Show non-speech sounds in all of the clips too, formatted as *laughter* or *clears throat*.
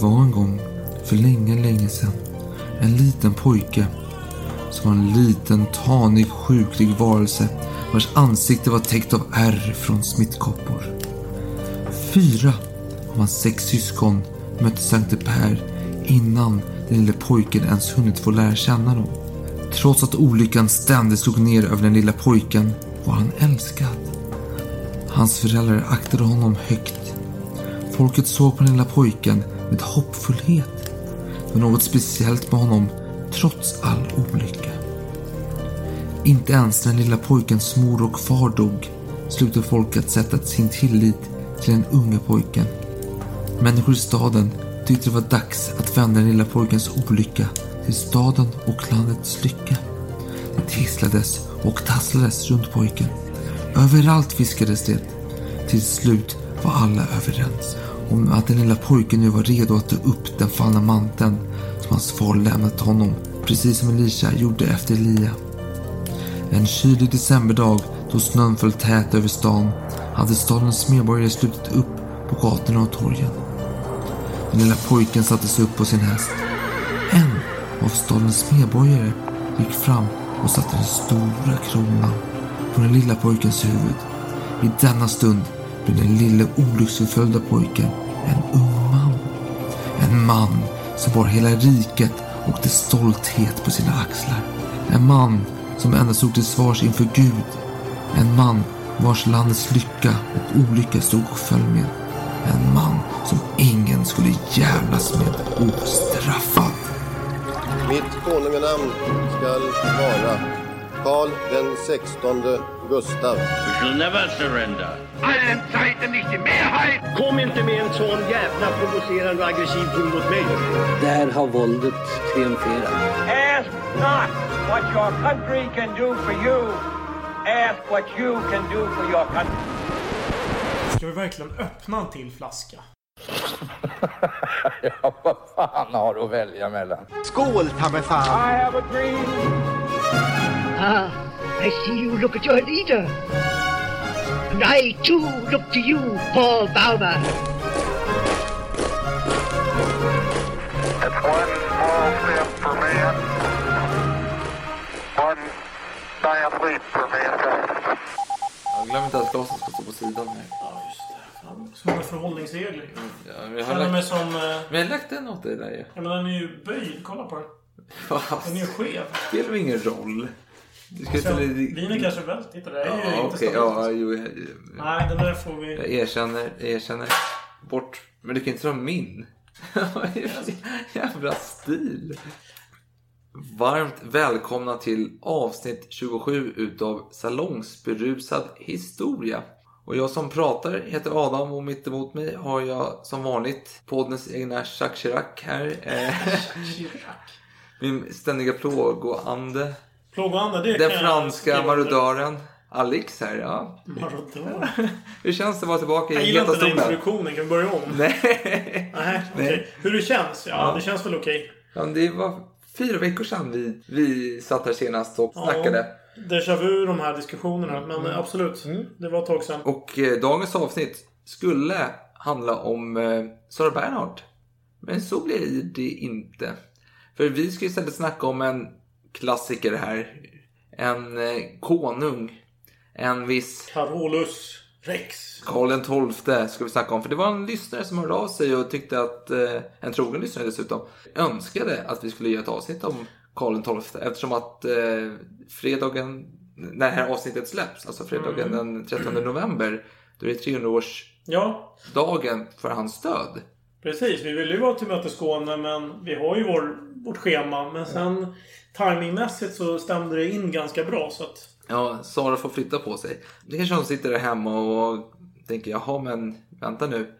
var en gång, för länge, länge sedan, en liten pojke som var en liten, tanig, sjuklig varelse vars ansikte var täckt av ärr från smittkoppor. Fyra av hans sex syskon mötte Sankte Per innan den lille pojken ens hunnit få lära känna dem. Trots att olyckan ständigt slog ner över den lilla pojken var han älskad. Hans föräldrar aktade honom högt. Folket såg på den lilla pojken med hoppfullhet. Det var något speciellt med honom trots all olycka. Inte ens när den lilla pojkens mor och far dog slutade folk att sätta sin tillit till den unga pojken. Människor i staden tyckte det var dags att vända den lilla pojkens olycka till staden och landets lycka. Det tisslades och tasslades runt pojken. Överallt viskades det. Till slut var alla överens om att den lilla pojken nu var redo att ta upp den fallna manteln som hans far lämnat honom, precis som Elisha gjorde efter Elia. En kylig decemberdag då snön föll tät över stan hade stadens medborgare slutit upp på gatorna och torgen. Den lilla pojken satte sig upp på sin häst. En av stadens medborgare gick fram och satte den stora kronan på den lilla pojkens huvud. I denna stund blev den lille olycksförföljda pojken en ung man. En man som bar hela riket och dess stolthet på sina axlar. En man som endast stod till svars inför Gud. En man vars landets lycka och olycka stod och föll med. En man som ingen skulle jävlas med ostraffad. Mitt konunganamn skall vara Karl den sextonde Gustav. We shall never surrender. allen Zeiten nicht die Mehrheit. Kom inte med en sån jävla provocerande och aggressiv ton mot mig. Där har våldet triumferat. Ask not what your country can do for you. Ask what you can do for your country. Ska vi verkligen öppna en till flaska? *laughs* Ja, vad fan har du att välja mellan? Skål, ta mig fan. I have a dream. Ah, I see you look at your leader. And I too look to you, Paul Bauma. It's one small step for man, one giant leap for mankind. Jag glömmer inte att glaset ska stå på sidan här. Ja, just det. Fan, Så många förhållningsregler. Ja, men jag Jag har lagt, som... eh, men jag har lagt den åt dig där ju. Ja, men den är ju böjd. Kolla på den. *laughs* Fast Den är ju skev. det spelar ingen roll. Du ska Så, ställa Vinen kanske vält. Titta, det är ju Ja, inte stabilt. Ja, jo, jag, Nej, den där får vi... jag erkänner. Jag erkänner. Bort. Men du kan inte dra min. Är *laughs* Jävla stil. Varmt välkomna till avsnitt 27 utav Salongsberusad historia. Och jag som pratar heter Adam och mitt emot mig har jag som vanligt poddens egna Jacques Chirac här. Eh, *laughs* Min ständiga plågoande. Plågoande, det Den jag franska marodören. Alex här, ja. Marodör. *laughs* Hur känns det att vara tillbaka Jag i gillar heta inte den stolen? introduktionen. Kan vi börja om? Nej. Nej. *laughs* Nej. Hur det känns? Ja, det känns väl okej. Ja, men det var fyra veckor sedan vi, vi satt här senast och snackade. Ja, déjà vu de här diskussionerna. Men eh, absolut, det var ett tag sedan. Och eh, dagens avsnitt skulle handla om eh, Sara Bernhardt. Men så blir det inte. För vi ska istället snacka om en klassiker här. En eh, konung. En viss Carolus Rex. Karl den XII ska vi snacka om. För det var en lyssnare som hörde av sig och tyckte att, eh, en trogen lyssnare dessutom, önskade att vi skulle göra ett avsnitt om Karl den XII. Eftersom att eh, fredagen, när det här avsnittet släpps, alltså fredagen den 13 november, då är det 300-årsdagen Ja, för hans död. precis. Vi ville ju vara tillmötesgående men vi har ju vår, vårt schema. Men sen timingmässigt så stämde det in ganska bra. Så att, Ja, Sara får flytta på sig. Det kanske hon sitter där hemma och tänker, jaha men vänta nu.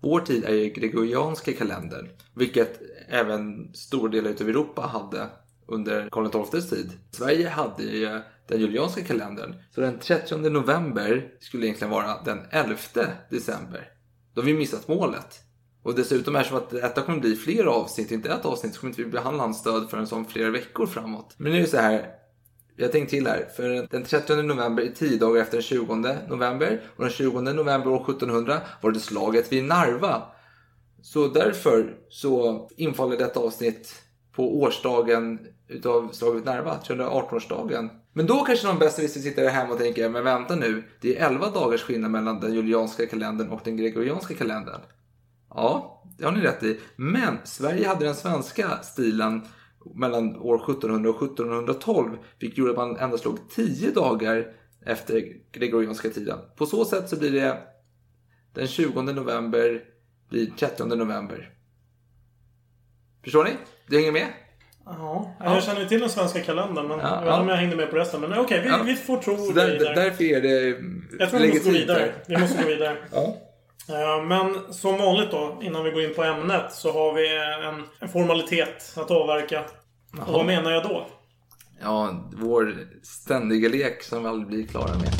Vår tid är ju gregorianska kalendern, vilket även stora delar av Europa hade under Karl XIIs tid. Sverige hade ju den julianska kalendern, så den 30 november skulle egentligen vara den 11 december. Då har vi missat målet. Och dessutom är det så att detta kommer bli flera avsnitt, inte ett avsnitt, så kommer inte vi behandla hans död förrän som flera veckor framåt. Men nu är det så här, jag tänkte till här, för den 30 november är tio dagar efter den 20 november och den 20 november år 1700 var det slaget vid Narva. Så därför så infaller detta avsnitt på årsdagen utav slaget vid Narva, 318-årsdagen. Men då kanske någon besserwisser sitter där hemma och tänker, men vänta nu, det är 11 dagars skillnad mellan den julianska kalendern och den gregorianska kalendern. Ja, det har ni rätt i. Men Sverige hade den svenska stilen mellan år 1700 och 1712, vilket gjorde att man endast låg 10 dagar efter gregorianska tiden. På så sätt så blir det den 20 november blir 30 november. Förstår ni? Du hänger med? Ja, jag känner till den svenska kalendern men Ja, jag vet inte ja. om jag hängde med på resten. Men okej, vi, Ja. vi får tro Så dig där, där. därför är det Jag tror vi måste gå vidare. Vi måste gå vidare. *laughs* Ja. Eh, Men som vanligt då, innan vi går in på ämnet, så har vi en, en formalitet att avverka. Och vad menar jag då? ja, vår ständiga lek som vi aldrig blir klara med.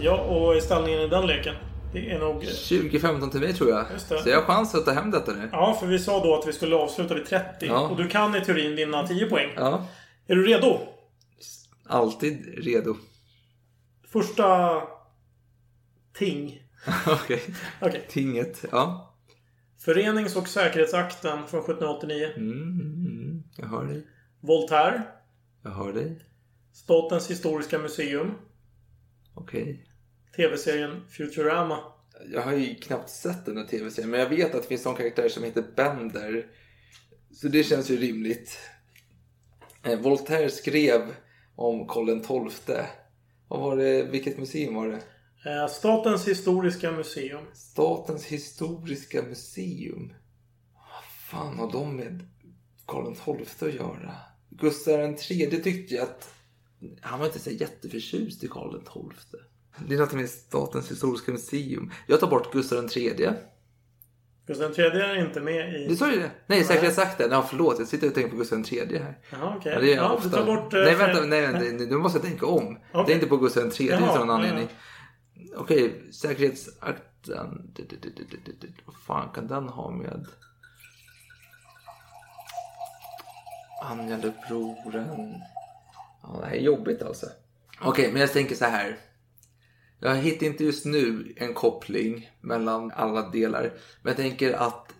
Ja, och ställningen i den leken. Det är nog... 2015 till mig tror jag. Så jag har chans att ta hem detta nu. Ja, för vi sa då att vi skulle avsluta vid 30. Ja. Och du kan i teorin vinna 10 poäng. Ja, Är du redo? alltid redo. Första... Ting. *laughs* Okej. Okej. Tinget. Ja. Förenings och säkerhetsakten från 1789. Mm, mm, jag hör dig. Voltaire. Jag hör dig. Statens historiska museum. Okej. TV-serien Futurama. Jag har ju knappt sett den här tv-serien, men jag vet att det finns någon karaktär som heter Bender. Så det känns ju rimligt. Eh, Voltaire skrev om Karl XII. Vad var det, vilket museum var det? Eh, Statens historiska museum. Statens historiska museum. Vad fan har de med Karl XII att göra? Gustav III tyckte ju att han var inte så jätteförtjust i Karl XII. Det är något med Statens historiska museum. Jag tar bort Gustav III. Gustav III är inte med i... Du sa ju det. Nej, säkerhetsakten. Ja, förlåt. Jag sitter och tänker på Gustav III här. Jaha, okej. Ja, det är Ja, ofta... du tar bort... eh, nej, vänta. Nej, nej, nej, *laughs* nu måste jag tänka om. Det Okej. är inte på Gustav III av någon ja, anledning. Okej, säkerhetsakten. Vad fan kan den ha med? Angeldubroren. Ja, det här är jobbigt alltså. Okej, men jag tänker så här. Jag hittar inte just nu en koppling mellan alla delar. Men jag tänker att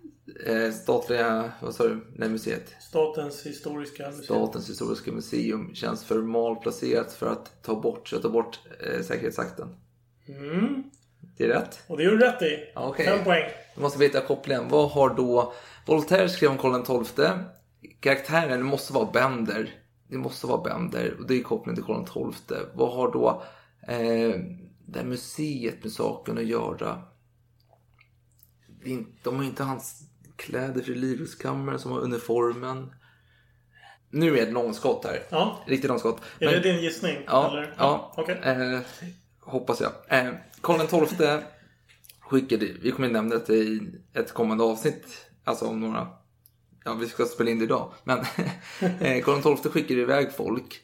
eh, statliga, vad sa du, nej museet? Statens historiska museum. Statens historiska museum känns för malplacerat för att ta bort, så tar bort eh, säkerhetsakten. Mm. Det är rätt. Och det gör du rätt i. Okej. Fem poäng. Du måste veta kopplingen. Vad har då Voltaire skrev om Karl XII? Karaktären måste vara Bender. Det måste vara Bender och det är kopplingen till Karl XII. Vad har då eh, det här museet med saken att göra? De har inte hans kläder för Livrustkammaren som har uniformen. Nu är det långskott här. Ja. Riktigt långskott. Är Men- det din gissning? Ja, Eller? ja. Okej. Eh, hoppas jag. Eh, Karl XII skickade, vi kommer nämna det i ett kommande avsnitt, alltså om några, ja vi ska spela in det idag, men *laughs* eh, Karl XII skickade iväg folk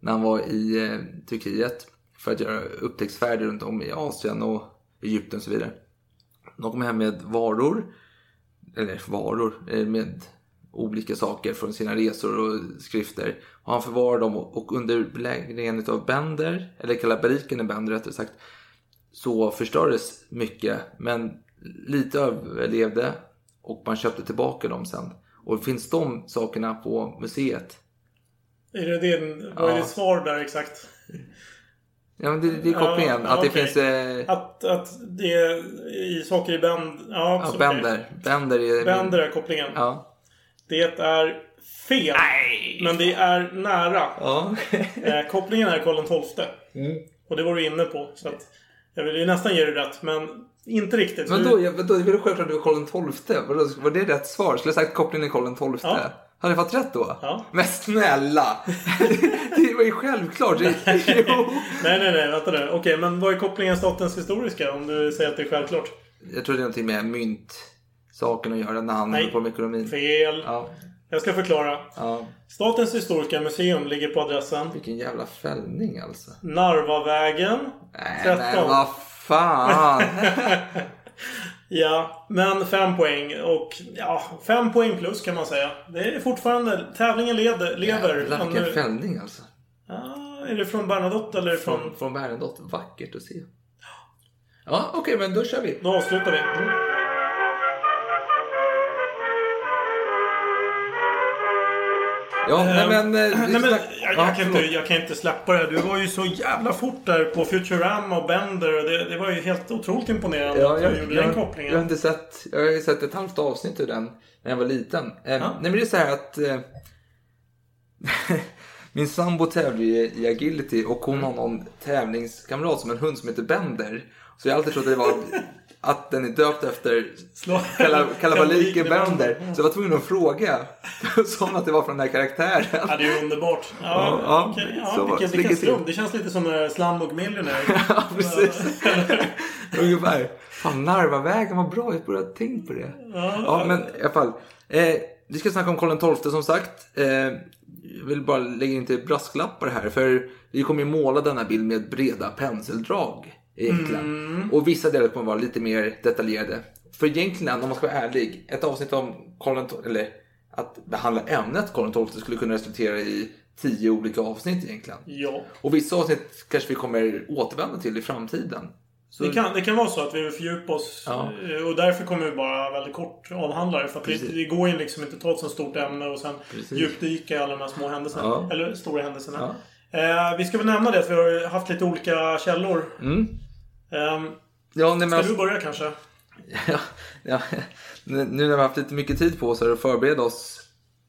när han var i eh, Turkiet för att göra upptäcktsfärder runt om i Asien och Egypten och så vidare. De kom hem med varor, eller varor, eh, med olika saker från sina resor och skrifter. Och han förvarade dem och under belägringen av Bender, eller kalabariken i Bender rättare sagt, så förstördes mycket. Men lite överlevde och man köpte tillbaka dem sen. Och finns de sakerna på museet? Är det din, vad är Ja. ditt svar där exakt? Ja, men det, det är kopplingen. Ja, att det okej. finns... Eh, Att, att det är i saker i Bend... Ja, ja, okej. Bender. Bender är... Bender är kopplingen. Ja. Det är fel. Men det är nära. Ja. *laughs* Eh, kopplingen är Karl XII. Mm. Och det var du inne på. Så att jag vill ju nästan ge dig rätt, men inte riktigt. Men då, du- jag, då vill du självklart att du var Karl XII. Vadå, Var det rätt svar? Skulle jag sagt kopplingen till Karl XII? Ja. Hade jag fått rätt då? Ja. Men snälla! *laughs* det var ju självklart. *laughs* Nej, nej, nej. Vänta nu. Okej, men vad är kopplingen statens historiska? Om du säger att det är självklart. Jag tror det är någonting med mynt saken att göra när han Nej. håller på med ekonomin. Fel. Ja, Jag ska förklara. ja. Statens historiska museum ligger på adressen Vilken jävla fällning alltså. Narvavägen Nej 13. men vad fan. *laughs* Ja, men fem poäng. Och ja, fem poäng plus kan man säga. Det är fortfarande... Tävlingen leder, lever. Jävlar vilken nu- fällning alltså. Ja, är det från Bernadotte eller från... Från, från Bernadotte. Vackert att se. Ja, okej, men då kör vi. Då avslutar vi. Ja, nej men... eh, Nej, men, jag, ja, jag, kan inte, jag kan inte släppa det. Du var ju så jävla fort där på Futurama och Bender. Det, det var ju helt otroligt imponerande Ja, att du jag, gjorde jag, den jag, kopplingen. har inte sett... Jag har sett ett halvt avsnitt ur den när jag var liten. Eh, Nej, men det är så här att... Eh, *laughs* min sambo tävlar ju i agility och hon har någon tävlingskamrat som en hund som heter Bender. Så jag har alltid trott att det var *laughs* att den är döpt efter *laughs* Kalabaliken Bender. Så jag var tvungen att fråga. *laughs* Hon att det var från den här karaktären. Ja, det är ju underbart. Ja, Ja, ja. Så ja, vilken, vilken slump. Det känns lite som när Slumdog Millionaire. Ja, precis. *laughs* Ungefär. Fan, Narvavägen var bra. Jag borde ha tänkt på det. Ja, men i alla fall. Eh, vi ska snacka om Karl XII som sagt. Eh, jag vill bara lägga in till brasklappar här. För vi kommer ju måla denna bild med breda penseldrag. Egentligen. Och vissa delar kommer vara lite mer detaljerade. För egentligen, om man ska vara ärlig. Ett avsnitt om XII, eller att behandla ämnet Karl XII skulle kunna resultera i tio olika avsnitt egentligen. Ja. Och vissa avsnitt kanske vi kommer återvända till i framtiden. Så, Det kan, det kan vara så att vi vill fördjupa oss. Ja. eh, Och därför kommer vi bara väldigt kort avhandla det. För att det, det går ju liksom inte att ta ett så stort ämne och sen Precis. djupdyka i alla de här små händelserna. Ja. Eller stora händelserna. Eh, vi ska väl nämna det att vi har haft lite olika källor. Mm. Ehm, Ja, nej, ska alltså, du börja kanske? *laughs* ja, ja, nu när vi har haft lite mycket tid på oss att förbereda oss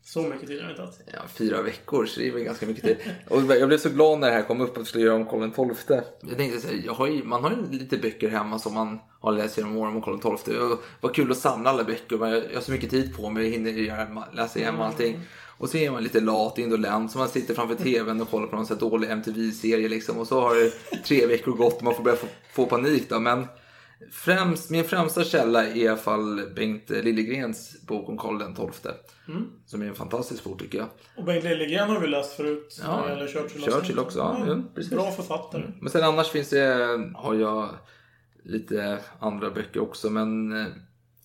Så mycket tid har vi inte haft. ja, fyra veckor, så det är väl ganska mycket tid. Och jag blev så glad när det här kom upp att vi skulle göra om Karl XII. Jag tänkte så här, jag har ju, man har ju lite böcker hemma som man har läst genom åren om Karl XII. Vad kul att samla alla böcker, men jag jag har så mycket tid på mig, jag hinner läsa igenom allting. Och så är man lite lat, indolent, så man sitter framför tvn och kollar på någon så dålig MTV-serie liksom. Och så har det tre veckor gått och man får börja få, få panik då. Men främst, min främsta källa är i alla fall Bengt Liljegrens bok om Karl XII. Som är en fantastisk bok tycker jag. Och Bengt Liljegren har vi läst förut. Ja, det gäller Churchill. Churchill också, ja, ja, precis. Bra författare. Men sen annars finns det, har jag lite andra böcker också. Men eh,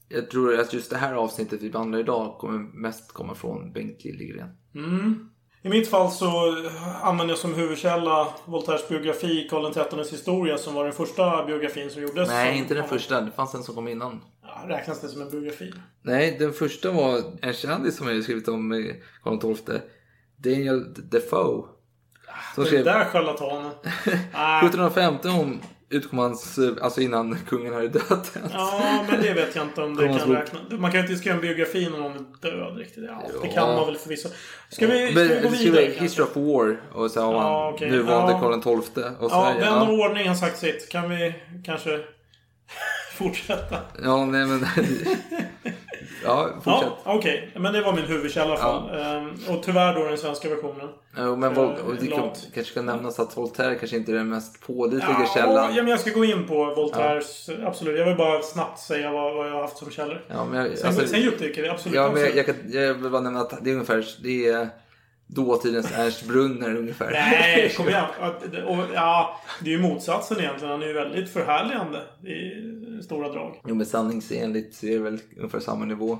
jag tror att just det här avsnittet vi behandlar idag kommer mest komma från Bengt Liljegren. Mm. I mitt fall så använder jag som huvudkälla Voltaires biografi Karl XIIIs historia som var den första biografin som gjordes. Nej, som, inte den första. Det fanns en som kom innan. Ja, räknas det som en biografi? Nej, den första var en kändis som jag skrivit om eh, Karl XII. Daniel Defoe. Som Den skrev där charlatanen. *laughs* Ah, 1715 utkom hans, alltså innan kungen hade dött. ja, men det vet jag inte om det kan Book. räkna. Man kan inte skriva en biografi när någon är död riktigt. Ja, det Ja. kan man väl förvisso. Ska vi, ska Men vi gå det vidare? kanske? History of War och så har man Ja, nuvarande Ja. Karl XII. Och så Ja, vän ja. och ordning har sagt sitt. Kan vi kanske *laughs* fortsätta? Ja, nej men... *laughs* ja, fortsätt. Ja, okej. Men det var min huvudkälla i alla fall. Ehm, och tyvärr då den svenska versionen. Ja, men Vol- och det kan, kanske ska nämnas att Voltaire kanske inte är den mest pålitliga Ja, källan. ja, men jag ska gå in på Voltaires... Absolut. Jag vill bara snabbt säga vad, vad jag har haft som källor. Ja, men jag, Sen, alltså, sen djupdyker vi. Absolut. ja, men jag, jag, kan, jag vill bara nämna att det är ungefär det är dåtidens Ernst Brunner ungefär. Nej, *laughs* kom igen. Och, ja, det är ju motsatsen egentligen. Han är ju väldigt förhärligande i stora drag. Jo, men sanningsenligt så är det väl ungefär samma nivå.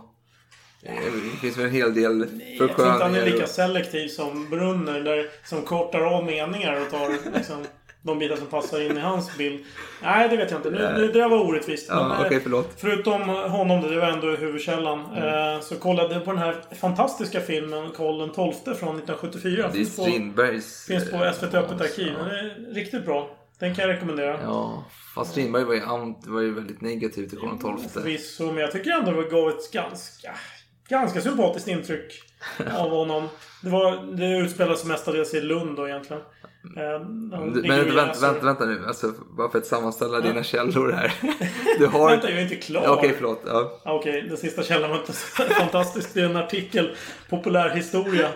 Eh, Det finns väl en hel del Jag tror inte han är lika selektiv som Brunner. Där, som kortar av meningar och tar liksom, de bitar som passar in i hans bild. Nej, det vet jag inte. Nu, nu, det där var orättvist. Ja, Men, eh, okej, förlåt. Förutom honom, det var ändå huvudkällan. Mm. Eh, så kollade jag på den här fantastiska filmen Karl XII från 1974. Det är Strindbergs... finns på eh, SVT Öppet Arkiv. Den är riktigt bra. Den kan jag rekommendera. Ja, fast Strindberg var ju, var ju väldigt negativ till Karl XII. Förvisso, men jag tycker ändå det gav ett ganska, ganska sympatiskt intryck *laughs* av honom. Det, var, det utspelade sig mestadels i Lund då egentligen. Eh, han Men ligger i vänta, Näsor. vänta, vänta nu. Alltså, bara för att sammanställa dina källor här. *laughs* Du har... Vänta, jag är inte klar. Ja, Okej, förlåt. Ja. Ja, Okej, den sista källan var inte *laughs* fantastisk. Det är en artikel. Populärhistoria.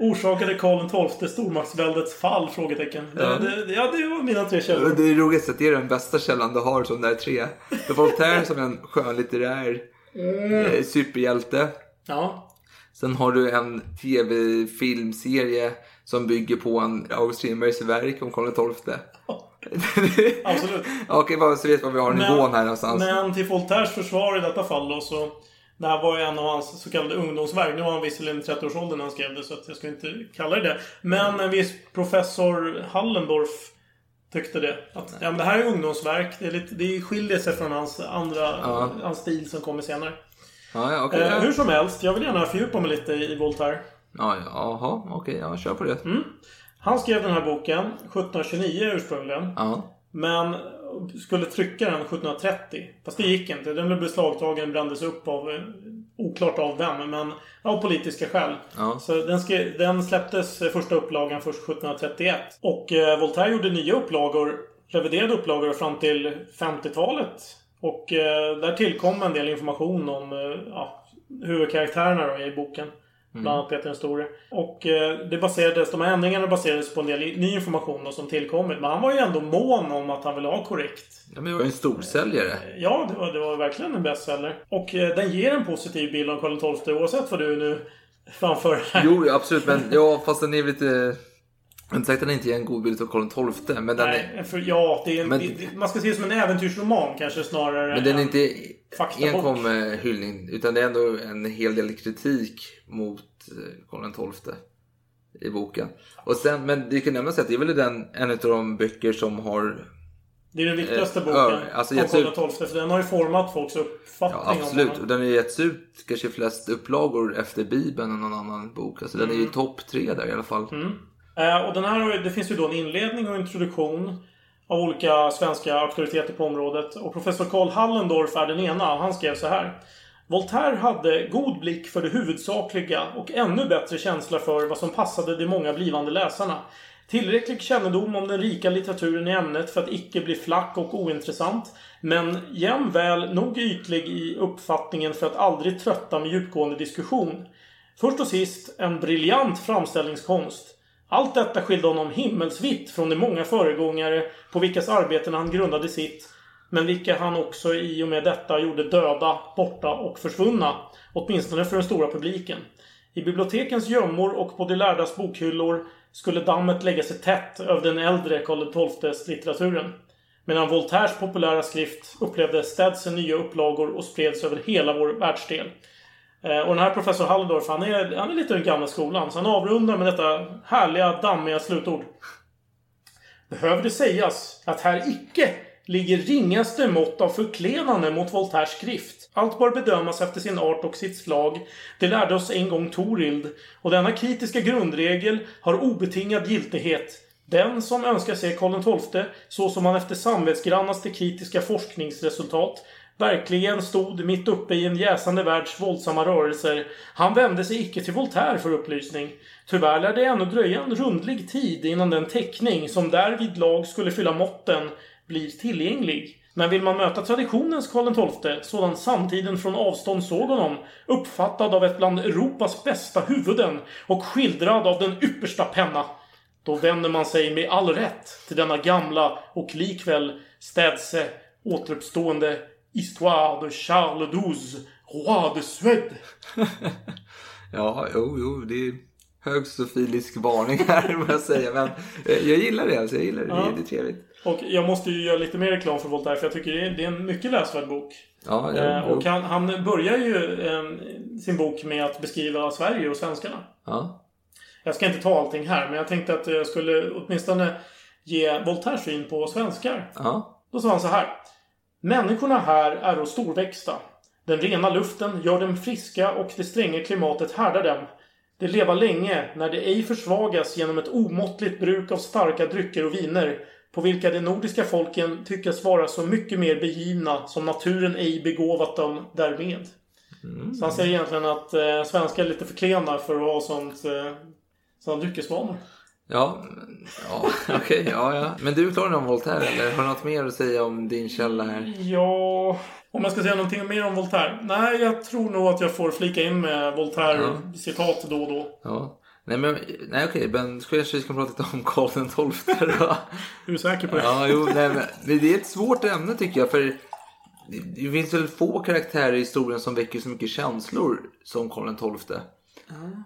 Orsakade Karl XII stormaktsväldets fall? Frågetecken. Ja. Det, det, ja, det var mina tre källor. Det är roligt att det är den bästa källan du har som där tre. För Voltaire som en skönlitterär eh, superhjälte. Ja. Sen har du en tv-filmserie som bygger på en August Strindbergs verk om Karl XII. *laughs* Absolut. Okej, bara så vet vad vi har nivån här någonstans. Men till Voltaires försvar i detta fall då så... Det här var ju en av hans så kallade ungdomsverk. Nu var han visserligen i 30-årsåldern när han skrev det så att jag ska inte kalla det det. Men en viss professor Hallendorf tyckte det. Att ja, men det här är ungdomsverk. Det, är lite, det skiljer sig från hans andra Ja. hans stil som kommer senare. Ja, ja, okej. Eh, hur som helst, jag vill gärna fördjupa mig lite i Voltaire. Ja, ja, jaha, okej, ja, kör på det. Mm. Han skrev den här boken 1729 ursprungligen. Ja. Men skulle trycka den 1730. Fast det gick inte. Den blev beslagtagen, brändes upp av... eh, Oklart av vem, men av politiska skäl. Ja. Så den, skrev, den släpptes eh, första upplagan först 1731. Och eh, Voltaire gjorde nya upplagor, reviderade upplagor fram till 50-talet. Och eh, där tillkom en del information om eh, ja, huvudkaraktärerna då, i boken. Bland annat Peter den store. Och eh, det baserades, de här ändringarna baserades på en del ny information då, som tillkommit. Men han var ju ändå mån om att han ville ha korrekt. ja, men jag var ju en storsäljare. Ja, det var, det var verkligen en bestseller. Och eh, den ger en positiv bild av Karl XII oavsett vad du nu framför här. Jo, absolut, men ja, fast den är lite... Jag har inte sagt att den inte ger en god bild av Karl XII, men den är... Nej, för ja, det är en, Men- det, man ska se det som en äventyrsroman kanske snarare. Men den är inte enkom eh, hyllning, utan det är ändå en hel del kritik mot eh, Karl XII i boken. Och sen, men det kan nämnas att det är väl den, en av de böcker som har... Det är den viktigaste eh, boken ö- alltså om Karl XII. För den har ju format folks uppfattning Ja, om absolut. Och honom. den har getts ut kanske flest upplagor efter Bibeln än någon annan bok. Alltså den är ju Mm. topp tre där i alla fall. Eh, Eh, och den här, det finns ju då en inledning och introduktion av olika svenska auktoriteter på området. Och professor Karl Hallendorf är den ena. Han skrev så här. Voltaire hade god blick för det huvudsakliga och ännu bättre känsla för vad som passade de många blivande läsarna. Tillräcklig kännedom om den rika litteraturen i ämnet för att icke bli flack och ointressant. Men jämväl nog ytlig i uppfattningen för att aldrig trötta med djupgående diskussion. Först och sist en briljant framställningskonst. Allt detta skilde honom himmelsvitt från de många föregångare på vilkas arbeten han grundade sitt, men vilka han också i och med detta gjorde döda, borta och försvunna. Åtminstone för den stora publiken. I bibliotekens gömmor och på de lärdas bokhyllor skulle dammet lägga sig tätt över den äldre Karl XIIs litteraturen. Medan Voltaires populära skrift upplevde städse nya upplagor och spreds över hela vår världsdel. Eh, och den här professor Halldorf, han är, han är lite den gamla skolan. Så han avrundar med detta härliga, dammiga slutord. Behöver det sägas att här icke ligger ringaste mått av förklenande mot Voltaires skrift. Allt bör bedömas efter sin art och sitt slag. Det lärde oss en gång Torild. Och denna kritiska grundregel har obetingad giltighet. Den som önskar se Karl XII så som han efter samvetsgrannaste kritiska forskningsresultat verkligen stod mitt uppe i en jäsande världs våldsamma rörelser. Han vände sig icke till Voltaire för upplysning. Tyvärr lär det ännu dröja en rundlig tid innan den teckning som därvid lag skulle fylla måtten blir tillgänglig. Men vill man möta traditionens Karl XII, sådan samtiden från avstånd såg honom, uppfattad av ett bland Europas bästa huvuden och skildrad av den yppersta penna, då vänder man sig med all rätt till denna gamla och likväl städse återuppstående Histoire de Charles XII, roi de Suède. *laughs* Ja, jo, jo, det är högsofilisk varning här, *laughs* må jag säga. Men eh, jag gillar det alltså. Jag gillar det. Ja. Det, är- trevligt. Och jag måste ju göra lite mer reklam för Voltaire, för jag tycker det är, det är en mycket läsvärd bok. Ja, ja, Eh, och han, han börjar ju eh, sin bok med att beskriva Sverige och svenskarna. ja. Jag ska inte ta allting här, men jag tänkte att jag skulle åtminstone ge Voltaires syn på svenskar. ja. Då sa han så här. Människorna här är storväxta. Den rena luften gör dem friska och det stränga klimatet härdar dem. De leva länge när de ej försvagas genom ett omåttligt bruk av starka drycker och viner på vilka de nordiska folken tyckas vara så mycket mer begivna som naturen ej begåvat dem därmed. Så han säger egentligen att eh, svenskar är lite för klena för att ha sånt, eh, sådana dryckesvanor. Ja, ja *laughs* okej, ja, ja. Men du är klar om Voltaire eller har du något mer att säga om din källa här? Ja, om jag ska säga någonting mer om Voltaire? Nej, jag tror nog att jag får flika in med Voltaire-citat då och då. Ja. Nej, men nej, okej, men kanske vi ska prata lite om Karl XII då. *laughs* Är du säker på det? Ja, jo, nej, men det är ett svårt ämne tycker jag. För det, det finns väl få karaktärer i historien som väcker så mycket känslor som Karl XII.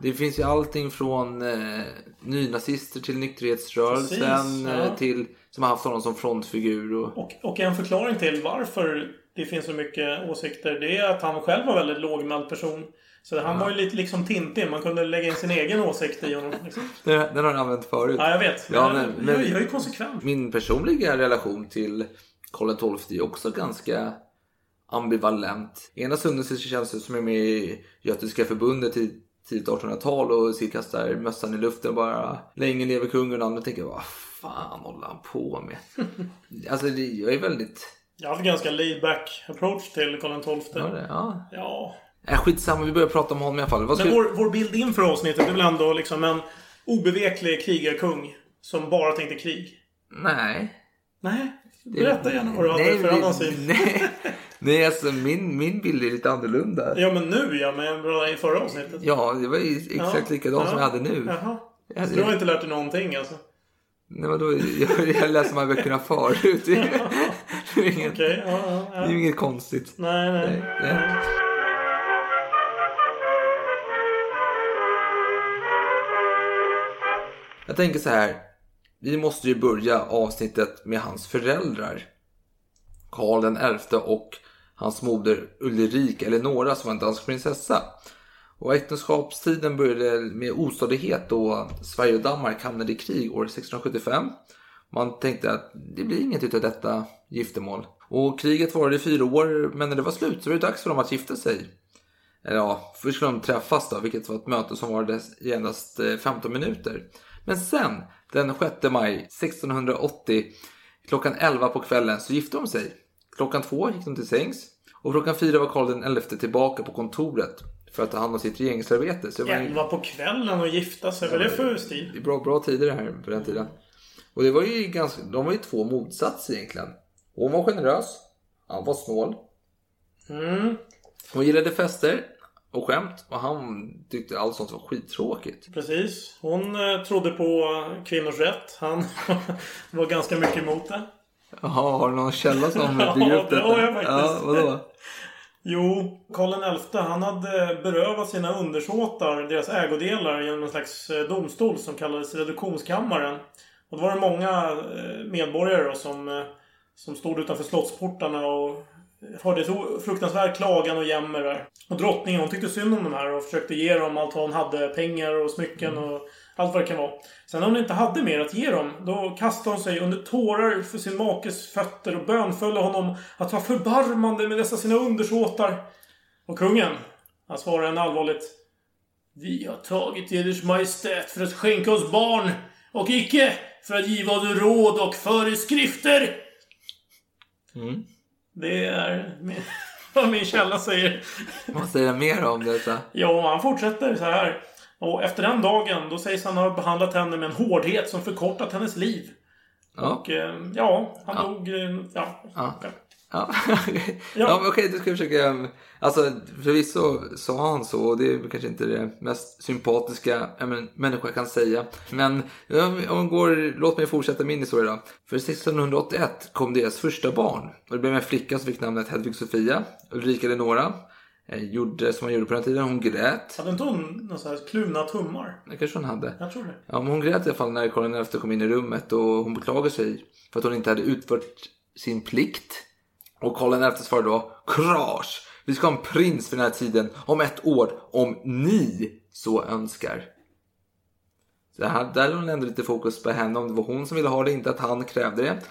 Det finns ju allting från eh, nynazister till nykterhetsrörelsen Precis, ja. eh, till som har haft honom som frontfigur. Och, Och, och en förklaring till varför det finns så mycket åsikter, det är att han själv var väldigt lågmäld person. Så han var ju lite liksom Tintin. Man kunde lägga in sin egen åsikt i honom. Liksom. *laughs* den, den har du använt förut. Ja, jag vet. Ja, men, men- men- jag, jag är konsekvent. Min personliga relation till Karl XII är också ganska ambivalent. Ena stunden så känns det som jag är med i Götiska förbundet i tidigt 1800-tal och så kastar mössan i luften och bara länge lever kungen och andra tänker vad fan håller han på med? *laughs* alltså det, jag är väldigt... Jag hade ganska laid back approach till Karl XII. Ja, det, ja. Ja. Äh, skitsamma, vi börjar prata om honom i alla fall. Ska... Men vår, vår bild inför avsnittet är väl ändå liksom en obeveklig krigarkung som bara tänkte krig. Nej. Nej, berätta gärna vad du hade för annan syn. *laughs* nej, nej, alltså min, min bild är lite annorlunda. Ja, men nu ja, men i förra avsnittet. Ja, det var ju exakt Ja, likadant som ja. jag hade nu. Jaha. Ja, Så du har inte lärt dig någonting alltså? Nej, men då, jag, jag läste de här böckerna förut. *laughs* Det är, är inget, Okej, ja, ja, det är inget konstigt. Nej, nej. Nej, nej. Jag tänker så här. Vi måste ju börja avsnittet med hans föräldrar. Karl den elfte och hans moder Ulrika Eleonora som var en dansk prinsessa. Och äktenskapstiden började med ostadighet då Sverige och Danmark hamnade i krig år 1675. Man tänkte att det blir inget utav detta giftermål. Och kriget varade i fyra år, men när det var slut så var det dags för dem att gifta sig. Eller ja, först skulle de träffas då, vilket var ett möte som varade i endast eh, 15 minuter. Men sen, den 6 maj 1680, klockan 11 på kvällen, så gifte de sig. Klockan två gick de till sängs. Och klockan fyra var Karl XI tillbaka på kontoret för att ta hand om sitt regeringsarbete. Så var ju- på kvällen och gifta sig. Vad är det för stil? det är bra, bra tider det här på den tiden. Och det var ju ganska, de var ju två motsatser egentligen. Hon var generös, han var snål. Mm, Hon gillade fester och skämt och han tyckte allt sånt var skittråkigt. precis. Hon eh, trodde på kvinnors rätt. Han *laughs* var ganska mycket emot det. Jaha, har du någon källa som *laughs* Ja, bygger upp det detta? har jag faktiskt. Ja, vadå? *laughs* Jo, Karl XI han hade berövat sina undersåtar deras ägodelar genom en slags eh, domstol som kallades reduktionskammaren. Och då var det många eh, medborgare då som, som stod utanför slottsportarna och hörde så fruktansvärd klagan och jämmer där. Och drottningen hon tyckte synd om de här och försökte ge dem allt vad hon hade. Pengar och smycken och allt vad det kan vara. Sen när hon inte hade mer att ge dem, då kastade hon sig under tårar för sin makes fötter och bönföll honom att vara förbarmande med dessa sina undersåtar. Och kungen, han svarade henne allvarligt. Vi har tagit eders majestät för att skänka oss barn och icke för att giva råd och föreskrifter. Mm. Det är *laughs* vad min källa säger. Vad säger han mer om detta? Ja, han fortsätter så här. Och efter den dagen, då sägs han ha behandlat henne med en hårdhet som förkortat hennes liv. Ja. Och eh, ja, han dog... eh, Ja. Ja. Ja. *laughs* Ja, ja. men okej, du ska försöka... Alltså, förvisso sa han så och det är kanske inte det mest sympatiska en människa kan säga. Men om man går, låt mig fortsätta min historia då. För 1681 kom deras första barn. Och det blev en flicka som fick namnet Hedvig Sofia. Ulrika Eleonora. Eh, gjorde som hon gjorde på den tiden, hon grät. Hade inte hon någon sån här kluvna tummar? Det kanske hon hade. Jag tror det. Ja, men hon grät i alla fall när Karl XI kom in i rummet och hon beklagade sig för att hon inte hade utfört sin plikt. Och Karl XI svarade då Krasch! Vi ska ha en prins vid den här tiden om ett år om ni så önskar. Så här, där låg hon ändå lite fokus på henne om det var hon som ville ha det, inte att han krävde det.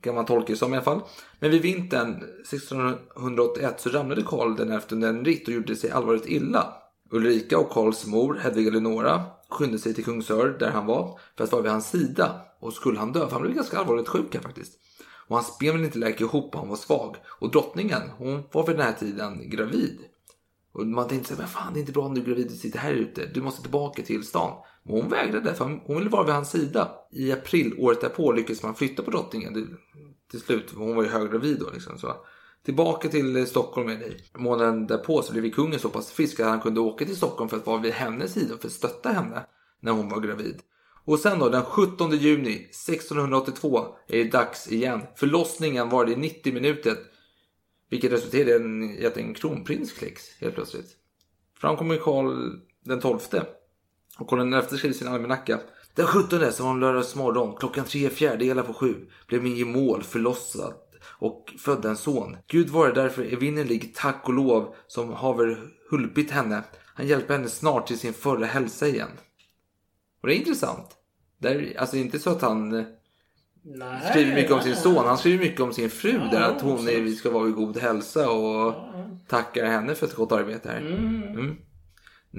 Kan man tolka det som i alla fall. Men vid vintern 1681 så ramlade Karl den efter en ritt och gjorde sig allvarligt illa. Ulrika och Karls mor, Hedvig Eleonora, skyndade sig till Kungsör där han var för att vara vid hans sida. Och skulle han dö, för han blev ganska allvarligt sjuk här faktiskt. Och hans ben ville inte läka ihop och han var svag. Och drottningen, hon var vid den här tiden gravid. Och man tänkte så här, men fan det är inte bra om du är gravid och sitter här ute. Du måste tillbaka till stan. Men hon vägrade för hon ville vara vid hans sida. I april året därpå lyckades man flytta på drottningen till, till slut. Hon var ju höggravid då liksom. Så. Tillbaka till eh, Stockholm med dig. Månaden därpå så blev kungen så pass frisk att han kunde åka till Stockholm för att vara vid hennes sida och för att stötta henne när hon var gravid. Och sen då den 17 juni 1682 är det dags igen. Förlossningen varade i 90 minuter. Vilket resulterade i en- i att en kronprins kläcks helt plötsligt. Fram kommer Karl den 12. Och Karl XI skrev i sin almanacka. Den 17 som var en lördagsmorgon klockan tre fjärdedelar på sju blev min gemål förlossad och födde en son. Gud vare därför evinnerlig tack och lov som haver hulpit henne. Han hjälper henne snart till sin förra hälsa igen. Och det är intressant. Det är, alltså inte så att han eh, Nej, skriver mycket om sin son. Han skriver mycket om sin fru. Ja, där att hon är, ska vara i god hälsa och tackar henne för ett gott arbete här. Mm.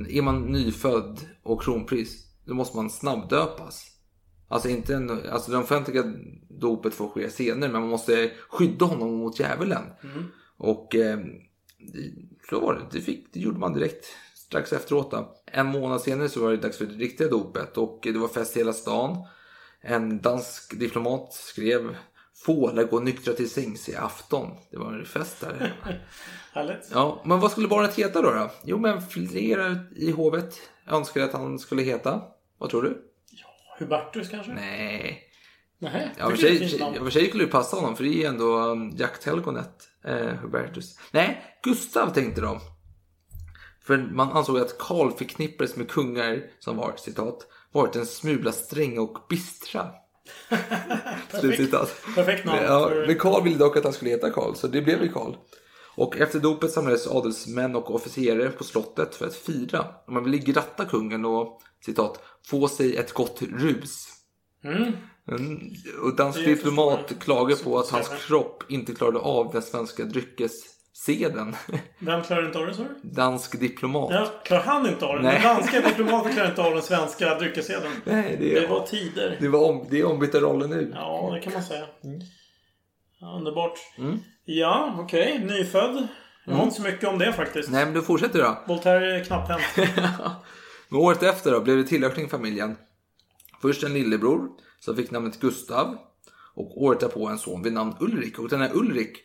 Är man nyfödd och kronprins då måste man snabbdöpas. Alltså inte en, alltså det offentliga dopet får ske senare men man måste skydda honom mot djävulen. Och eh, så var det. Det, fick, det gjorde man direkt strax efteråt. Då. En månad senare så var det dags för det riktiga dopet och det var fest i hela stan. En dansk diplomat skrev Få lär gå nyktra till sängs i afton. Det var en fest där. *laughs* Härligt. Ja, men vad skulle barnet heta då? då? Jo, men flera i hovet önskade att han skulle heta. Vad tror du? Hubertus kanske? Nej. Nej. Ja, för sig, för sig skulle det passa honom för det är ju ändå um, jakthelgonet, eh, Hubertus. Nej, Gustav tänkte de. För man ansåg att Karl förknippades med kungar som var, citat, varit en smula stränga och bistra. *laughs* Slutcitat. Perfekt namn Ja, men Karl ville dock att han skulle heta Karl, så det blev ju Karl. Och efter dopet samlades adelsmän och officerare på slottet för att fira. Man ville gratta kungen och citat, få sig ett gott rus. Mm. Och dansk Det diplomat klagar på att hans kropp inte klarade av den svenska dryckesseden. Vem klarar inte av det, sa du? dansk diplomat. Ja, klarar han inte av det? Nej. Den danska diplomaten klarar inte av den svenska dryckessedeln. Nej, det, Det var tider. det, var om, det är ombytta roller nu. Ja, det kan man säga. Ja, underbart. Mm. Ja, okej. Nyfödd. Jag har inte så mycket om det faktiskt. Nej, men du fortsätter då. Voltaire är knapphänt. *laughs* Men året efter då blev det tillökning i familjen. Först en lillebror som fick namnet Gustav. Och året därpå en son vid namn Ulrik. Och den här Ulrik,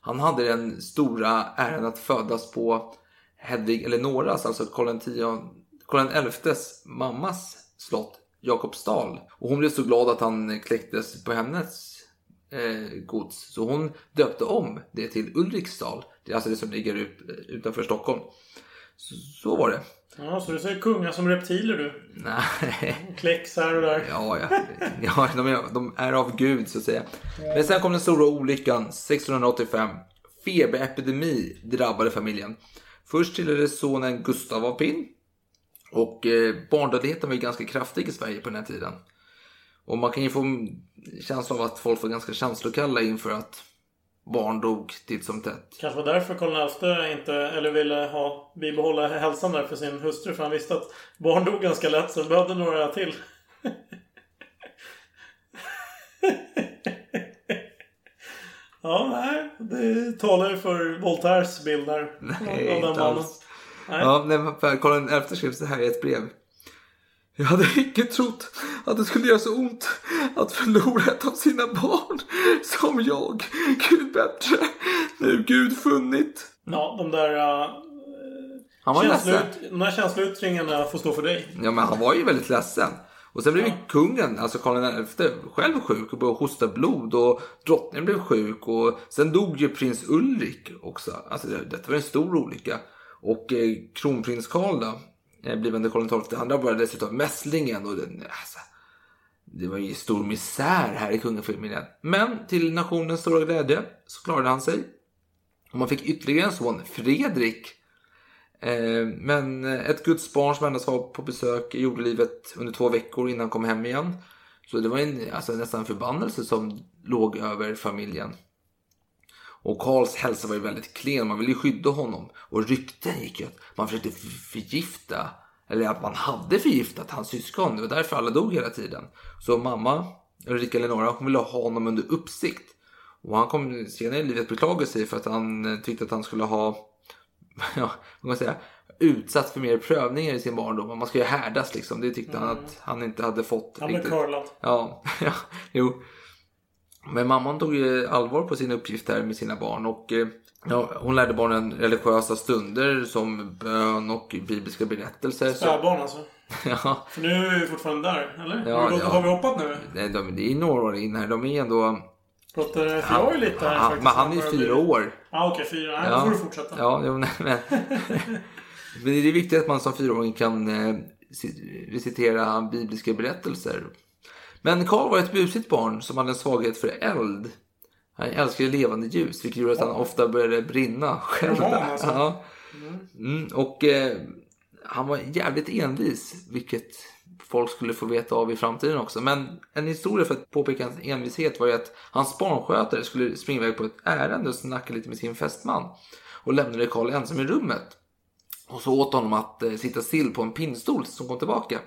han hade den stora äran att födas på Hedvig Eleonoras, alltså Karl XIs mammas slott Jakobsdal. Och hon blev så glad att han kläcktes på hennes eh, gods. Så hon döpte om det till Ulriksdal. Det är alltså det som ligger ut, eh, utanför Stockholm. Så, så var det. Ja, så du ser kungar som reptiler du. Nej. *laughs* Här och där. Ja, ja. ja de, är, de är av Gud så att säga. Men sen kom den stora olyckan 1685. Feberepidemi drabbade familjen. Först tillhörde sonen Gustav av Pinn. Och eh, barndödligheten var ju ganska kraftig i Sverige på den här tiden. Och man kan ju få en känsla av att folk var ganska känslokalla inför att barn dog titt som tätt. Kanske var därför Karl XI inte, eller ville ha, bibehålla hälsan där för sin hustru. För han visste att barn dog ganska lätt så behövde några till. *laughs* ja, nej. Det talar ju för Voltaires bild där. Nej, av den inte mannen. alls. Nej. Ja, nej, Karl XI skrev så här i ett brev. Jag hade icke trott att det skulle göra så ont att förlora ett av sina barn som jag, Gud bättre, nu Gud funnit. Ja, de där... Uh, Han var ledsen. känsloyt- de där känsloyttringarna får stå för dig. Ja, men han var ju väldigt ledsen. Och sen blev ju kungen, alltså Karl XI, själv sjuk och började hosta blod och drottningen blev sjuk och sen dog ju prins Ulrik också. Alltså det, detta var en stor olycka. Och eh, kronprins Karl då, Eh, blivande Karl XII, han drabbades dessutom mässlingen och den, alltså, det var ju stor misär här i kungafamiljen. Men till nationens stora glädje så klarade han sig. Och man fick ytterligare en son, Fredrik. Eh, Men eh, ett Guds barn som endast var på besök i jordelivet under två veckor innan han kom hem igen. Så det var en, alltså nästan en förbannelse som låg över familjen. Och Karls hälsa var ju väldigt klen, man ville ju skydda honom. Och rykten gick ju att man försökte förgifta, eller att man hade förgiftat hans syskon. Det var därför alla dog hela tiden. Så mamma, Ulrika Eleonora, hon ville ha honom under uppsikt. Och han kom senare i livet beklaga sig för att han eh, tyckte att han skulle ha *laughs* ja, vad kan man säga, utsatt för mer prövningar i sin barndom. Man ska ju härdas liksom. Det tyckte han att han inte hade fått. Han blev curlad. Ja, *laughs* ja, jo. Men mamman tog ju allvar på sin uppgift här med sina barn och eh, ja, hon lärde barnen religiösa stunder som bön och bibliska berättelser. Spädbarn alltså. *laughs* ja, För nu är vi fortfarande där, eller? Ja, har, vi ja. har vi hoppat nu? nej, de, det är några år in här. De är ändå... Pratar är lite här han, faktiskt. men han är ju fyra år. Ja, okej. fyra. Då får du fortsätta. Ja, jo, nej, men... *laughs* Men det är viktigt att man som fyraåring kan eh, ci- recitera bibliska berättelser. Men Karl var ett busigt barn som hade en svaghet för eld. Han älskade levande ljus, vilket gjorde att han ofta började brinna själv. Roman, alltså. Ja. Mm, och eh, han var jävligt envis, vilket folk skulle få veta av i framtiden också. Men en historia för att påpeka hans envishet var ju att hans barnskötare skulle springa iväg på ett ärende och snacka lite med sin fästman. Och lämnade Karl ensam i rummet. Och så åt honom att eh, sitta still på en pinnstol som kom tillbaka.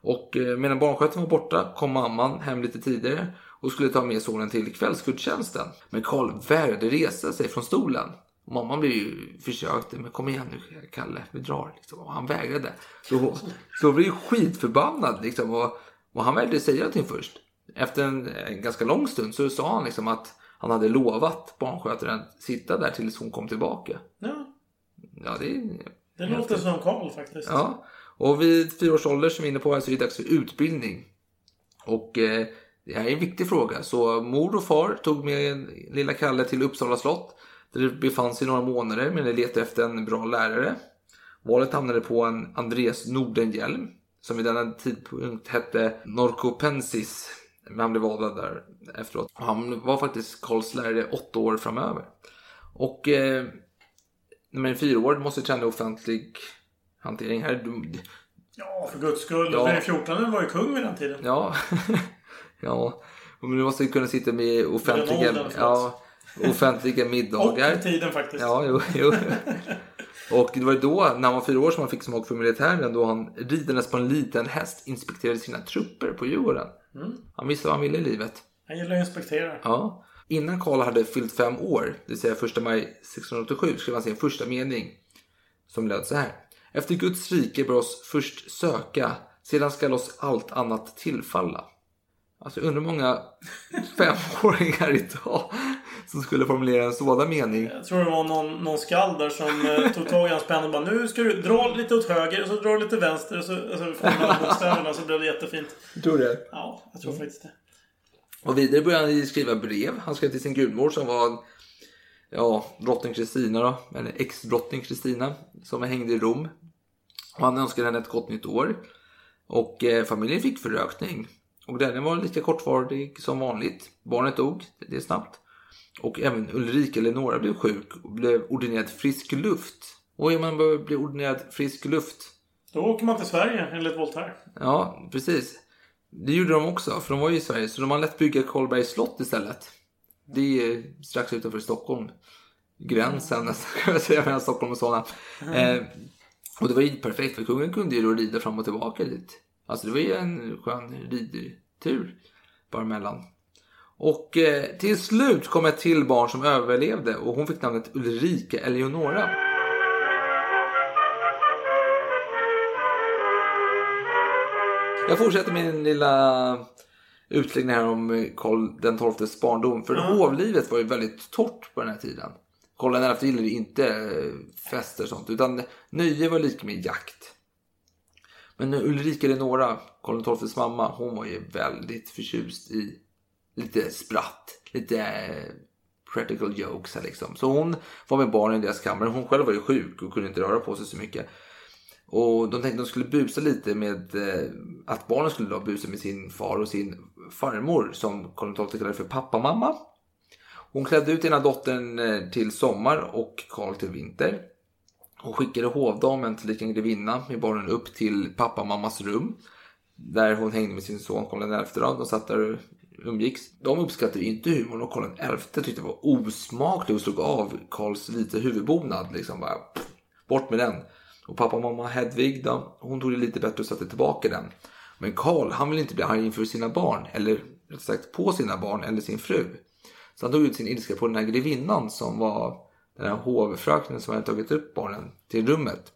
Och eh, medan barnskötaren var borta kom mamman hem lite tidigare och skulle ta med sonen till kvällsgudstjänsten. Men Karl vägrade resa sig från stolen. Och mamman blev ju försökte, men kom igen nu Kalle, vi drar. Liksom. Och han vägrade. Så, så hon blev ju skitförbannad liksom. Och, och han vägrade säga någonting först. Efter en, en ganska lång stund så sa han liksom att han hade lovat barnskötaren sitta där tills hon kom tillbaka. Ja, Ja, det det låter som Karl faktiskt. Ja, och vid fyra års ålder som vi är inne på här så är det dags för utbildning. Och eh, det här är en viktig fråga. Så mor och far tog med lilla Kalle till Uppsala slott. Där det befann sig några månader men de letade efter en bra lärare. Valet hamnade på en Andreas Nordenhjelm. Som vid denna tidpunkt hette Norcopensis. Men han blev vald där efteråt. Och Han var faktiskt Karls lärare åtta år framöver. Och eh, när man är fyra år måste träna offentlig hantering här. Ja, för guds skull. Ja. Fredrik XIV var ju kung vid den tiden. Ja, *laughs* ja. Men du måste ju kunna sitta med offentliga, åldern, ja, offentliga Och middagar. vid tiden faktiskt. Ja, jo, jo. *laughs* Och det var ju då, när han var fyra år, som han fick smak för militären. Då han ridandes på en liten häst inspekterade sina trupper på Djurgården. Mm. Han visste vad han ville i livet. Han gillar att inspektera. Ja. Innan Karl hade fyllt fem år, det vill säga 1 maj 1687, skrev han sin första mening. Som löd så här. Efter Guds rike bör oss först söka, sedan skall oss allt annat tillfalla. Alltså jag undrar många *laughs* femåringar idag som skulle formulera en sådan mening. Jag tror det var någon, någon skall där som eh, tog tag i hans penna och bara Nu ska du dra lite åt höger och så drar du lite vänster och så alltså, får du alla *laughs* bokstäverna så blev det jättefint. Tror du det? Ja, jag tror faktiskt det. Och vidare började han skriva brev. Han skrev till sin gudmor som var ja, drottning Kristina då, eller ex-drottning Kristina, som hängde i Rom. Och han önskade henne ett gott nytt år. Och eh, familjen fick förökning. Och den var lika kortvarig som vanligt. Barnet dog, det är snabbt. Och även Ulrika Eleonora blev sjuk och blev ordinerad frisk luft. Och om man bör bli ordinerad frisk luft Då åker man till Sverige enligt Voltaire. Ja, precis. Det gjorde de också, för de var ju i Sverige. Så de har lätt bygga Karlbergs slott istället. Det är strax utanför Stockholm. Gränsen nästan kan jag säga mellan Stockholm och Solna. Eh, och det var ju perfekt för kungen kunde ju då rida fram och tillbaka dit. Alltså det var ju en skön ridtur bara mellan. Och eh, till slut kom ett till barn som överlevde och hon fick namnet Ulrika Eleonora. Jag fortsätter min lilla utläggning här om Karl den XIIs barndom. För hovlivet var ju väldigt torrt på den här tiden. Karl XI gillade inte eh, fester och sånt. Utan nöje var lika med jakt. Men Ulrika Eleonora, Karl XIIs mamma, hon var ju väldigt förtjust i lite spratt. Lite eh, practical jokes här liksom. Så hon var med barnen i deras kammare. Hon själv var ju sjuk och kunde inte röra på sig så mycket. Och de tänkte att de skulle busa lite med eh, att barnen skulle då busa med sin far och sin farmor som Karl XII kallade för pappamamma. Hon klädde ut ena dottern eh, till sommar och Karl till vinter. Hon skickade hovdamen till en grevinna med barnen upp till pappamammas rum. Där hon hängde med sin son Karl XI. De satt där och umgicks. De uppskattade inte humorn och Karl XI tyckte det var osmakligt och slog av Karls vita huvudbonad. Liksom bara, pff, bort med den. Och pappa och mamma Hedvig då, hon tog det lite bättre och satte tillbaka den. Men Karl, han ville inte bli arg inför sina barn, eller rätt sagt på sina barn eller sin fru. Så han tog ut sin ilska på den här grevinnan som var den här hovfröknen som hade tagit upp barnen till rummet.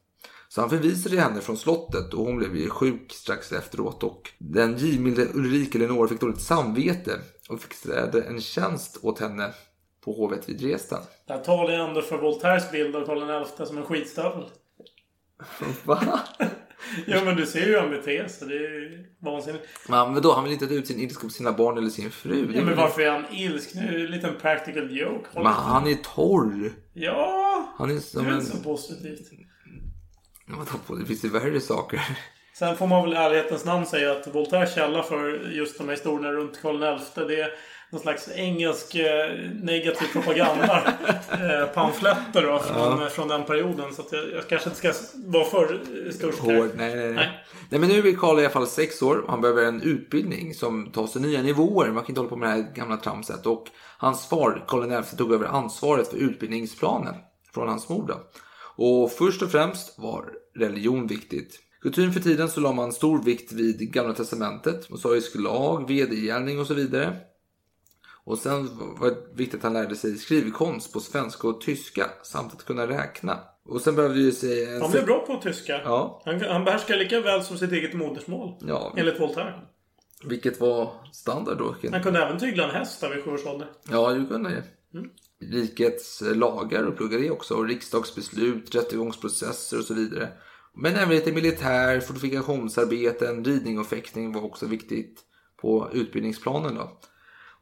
Så han förvisade henne från slottet och hon blev ju sjuk strax efteråt. Och den givmilde Ulrika Eleonora fick dåligt samvete och fixade en tjänst åt henne på hovet vid Dresden. Det här talar ju ändå för Voltaires bild av Karl XI som en skitstövel. Va? Ja men du ser ju hur han beter sig. Det är vansinnigt. Ja, men då, han vill inte ta ut sin ilska på sina barn eller sin fru. Det är Ja, men varför är han ilsk nu? En liten practical joke. Håll Men han är torr. Ja! Han är Det som är en... inte så positivt. Vadå på? Det finns ju värre saker. Sen får man väl i ärlighetens namn säga att Voltaires källa för just de här historierna runt Karl XI det är någon slags engelsk eh, negativ propaganda. *laughs* eh, pamfletter då, från, från den perioden. Så jag, jag kanske inte ska vara för störst. Hård. Nej, nej, nej. nej. men nu är Karl i alla fall sex år. Han behöver en utbildning som tar sig nya nivåer. Man kan inte hålla på med det här gamla tramset. Och hans far, Karl XI, tog över ansvaret för utbildningsplanen från hans mor. Då. Och först och främst var religion viktigt. Kutym för tiden så la man stor vikt vid Gamla Testamentet, mosaisk lag, vedergällning och så vidare. Och sen var det viktigt att han lärde sig skrivkonst på svenska och tyska samt att kunna räkna. Och sen behövde ju sig... En... Han blev bra på tyska. Ja. Han, han behärskar lika väl som sitt eget modersmål. Ja. Enligt Voltaire. Vilket var standard då. Han kunde även tygla en häst där vid sju års ålder. Ja, det kunde det. Rikets lagar och pluggade det också. Och riksdagsbeslut, rättegångsprocesser och så vidare. Men även lite militär, fortifikationsarbeten, ridning och fäktning var också viktigt på utbildningsplanen då.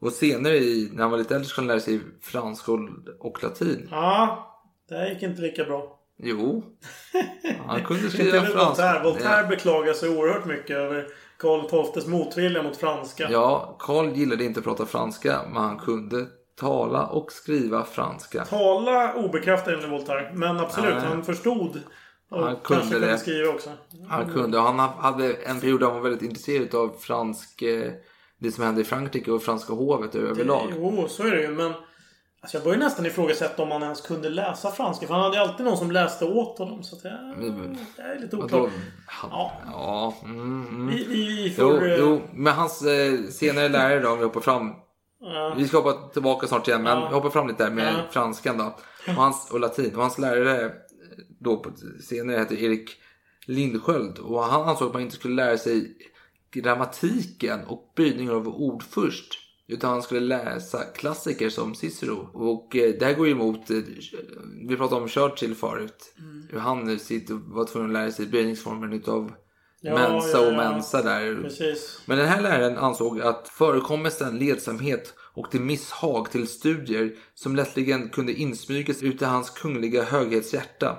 Och senare i, när han var lite äldre skulle han lära sig franska och, latin. Ja, det här gick inte lika bra. Jo. *laughs* Han kunde skriva enligt Voltaire. franska. Voltaire beklagar sig oerhört mycket över Karl XIIs motvilja mot franska. Ja, Karl gillade inte att prata franska, men han kunde tala och skriva franska. Tala obekräftat enligt Voltaire. Men absolut, Nej. han förstod. Och Han kanske kunde kunde det. skriva också. Han kunde, han hade en period där han var väldigt intresserad av fransk, eh, det som hände i Frankrike och franska hovet överlag. Jo, så är det ju. Men alltså jag börjar nästan ifrågasätta om han ens kunde läsa franska. För han hade alltid någon som läste åt honom. Så att jag, det är lite oklart. Ja. ja mm, mm. Vi, vi, Jo, får... eh, jo, men hans eh, senare lärare då, om vi hoppar fram. Ja. Vi ska hoppa tillbaka snart igen, men Ja. vi hoppar fram lite där med Ja. franskan då. Och, hans, och latin. Och hans lärare eh, då på, senare hette Erik Lindsköld. Och han ansåg att man inte skulle lära sig grammatiken och böjningen av ord först. Utan han skulle läsa klassiker som Cicero. Och eh, det här går ju emot, eh, vi pratade om Churchill förut. Mm. Hur han sitter, var tvungen att lära sig böjningsformen utav Ja, Mensa ja, och ja. Mensa där. Precis. Men den här läraren ansåg att förekommelsen ledsamhet och till misshag till studier som lättligen kunde insmygas ut i hans kungliga höghets hjärta.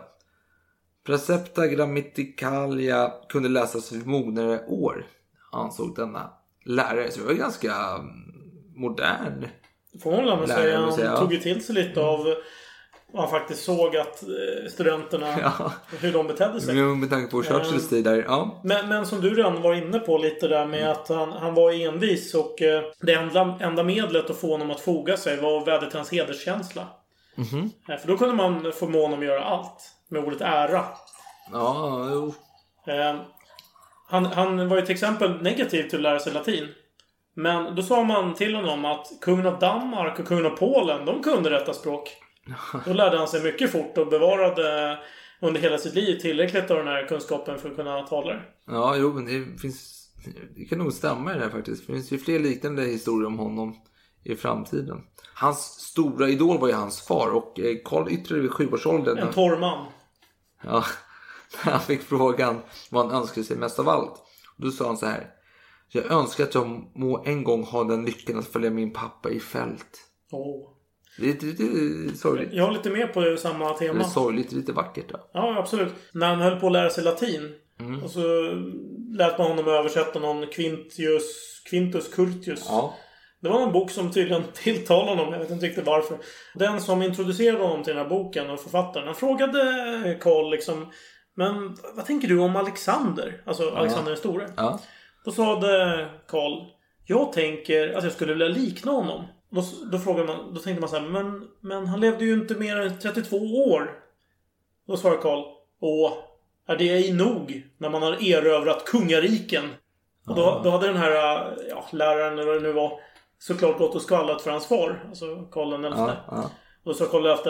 Precepta grammaticalia kunde läsas vid mognare år, ansåg denna lärare. Så det var ganska mm, modern. Får man väl säga. Han säga. tog ju till sig lite av vad han faktiskt såg att eh, studenterna, Ja. hur de betedde sig. Men Med tanke på Churchills tid där, ja. Men, men som du redan var inne på lite där med att han, han var envis och eh, det enda, enda medlet att få honom att foga sig var att vädja till hans hederskänsla. Eh, För då kunde man förmå honom att göra allt. Med ordet ära. Ja, jo. Han, han var ju till exempel negativ till att lära sig latin. Men då sa man till honom att kungen av Danmark och kungen av Polen, de kunde detta språk. *laughs* Då lärde han sig mycket fort och bevarade under hela sitt liv tillräckligt av den här kunskapen för att kunna tala det. Ja, jo, men det finns... Det kan nog stämma i det här faktiskt. Det finns ju fler liknande historier om honom i framtiden. Hans stora idol var ju hans far och eh, Karl yttrade vid sjuårsåldern. En torr man. Ja, *laughs* han fick frågan vad han önskade sig mest av allt. Då sa han så här. Jag önskar att jag må en gång ha den lyckan att följa min pappa i fält. Det är lite, lite sorgligt. Jag håller lite med på samma Det tema. är sorgligt, lite vackert. Då. Ja, absolut. När han höll på att lära sig latin. Mm. Och så lät man honom översätta någon Quintius, Quintus Curtius. Ja. Det var en bok som tydligen *laughs* tilltalade honom. Jag vet inte riktigt varför. Den som introducerade honom till den här boken och författaren. Han frågade Karl liksom. Men vad tänker du om Alexander? Alltså Alexander den store. Ja. Då sa det Karl. Jag tänker att jag skulle vilja likna honom. Då, då, frågade man, då tänkte man så här. Men, men han levde ju inte mer än 32 år. Då svarade Karl. Åh, är det ej nog när man har erövrat kungariken? Och då, då hade den här ja, läraren, eller vad det nu var, såklart gått och skvallrat för hans far. Alltså Karl den Ja, ja. Och så Karl XI.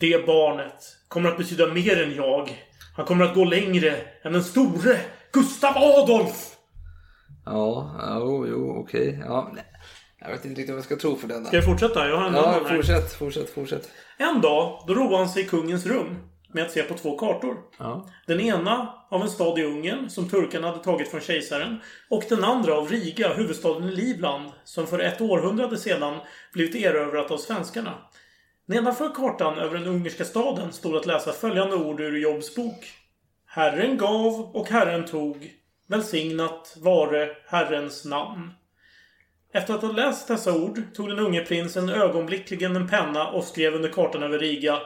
Det barnet kommer att betyda mer än jag. Han kommer att gå längre än den store Gustav Adolf! Ja, jo, jo okej. Ja, jag vet inte riktigt vad jag ska tro för denna. Ska jag fortsätta? Jag har en Ja, här. fortsätt, fortsätt, fortsätt. En dag, då roade han sig i kungens rum med att se på två kartor. Ja. Den ena av en stad i Ungern som turkarna hade tagit från kejsaren. Och den andra av Riga, huvudstaden i Livland, som för ett århundrade sedan blivit erövrat av svenskarna. Nedanför kartan över den ungerska staden stod att läsa följande ord ur Jobs bok. Herren gav och Herren tog. Välsignat vare Herrens namn. Efter att ha läst dessa ord tog den unge prinsen ögonblickligen en penna och skrev under kartan över Riga.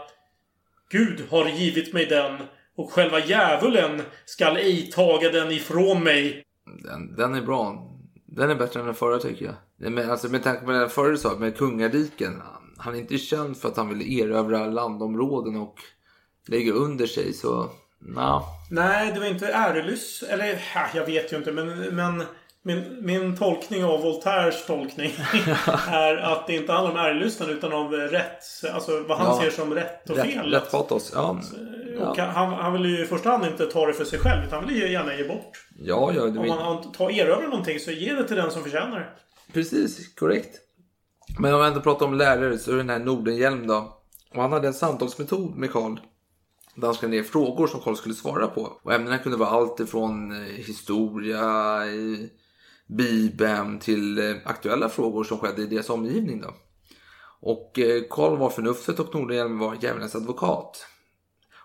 Gud har givit mig den och själva djävulen skall ej taga den ifrån mig. Den, den är bra. Den är bättre än den förra tycker jag. Men, alltså, med tanke på den förra du sa, med kungariken. Han är inte känd för att han vill erövra landområden och lägga under sig. Så, na. Nej, det var inte ärelys. Eller, ja, jag vet ju inte. Men, men min, min tolkning av Voltaires tolkning *laughs* är att det inte handlar om ärelystnad utan om rätt. Alltså vad han Ja. ser som rätt och Rätt, fel. rätt patos. Ja. Och Ja. han, han vill ju i första hand inte ta det för sig själv. Utan han vill ju gärna ge bort. Ja, ja, det Om man tar erövrar någonting så ge det till den som förtjänar det. Precis, korrekt. Men om vi ändå pratar om lärare så är det den här Nordenhjelm då. Och han hade en samtalsmetod med Karl. Där han skrev ner frågor som Karl skulle svara på. Och ämnena kunde vara allt ifrån eh, historia, Bibeln till eh, aktuella frågor som skedde i deras omgivning då. Och eh, Karl var förnuftet och Nordenhjelm var djävulens advokat.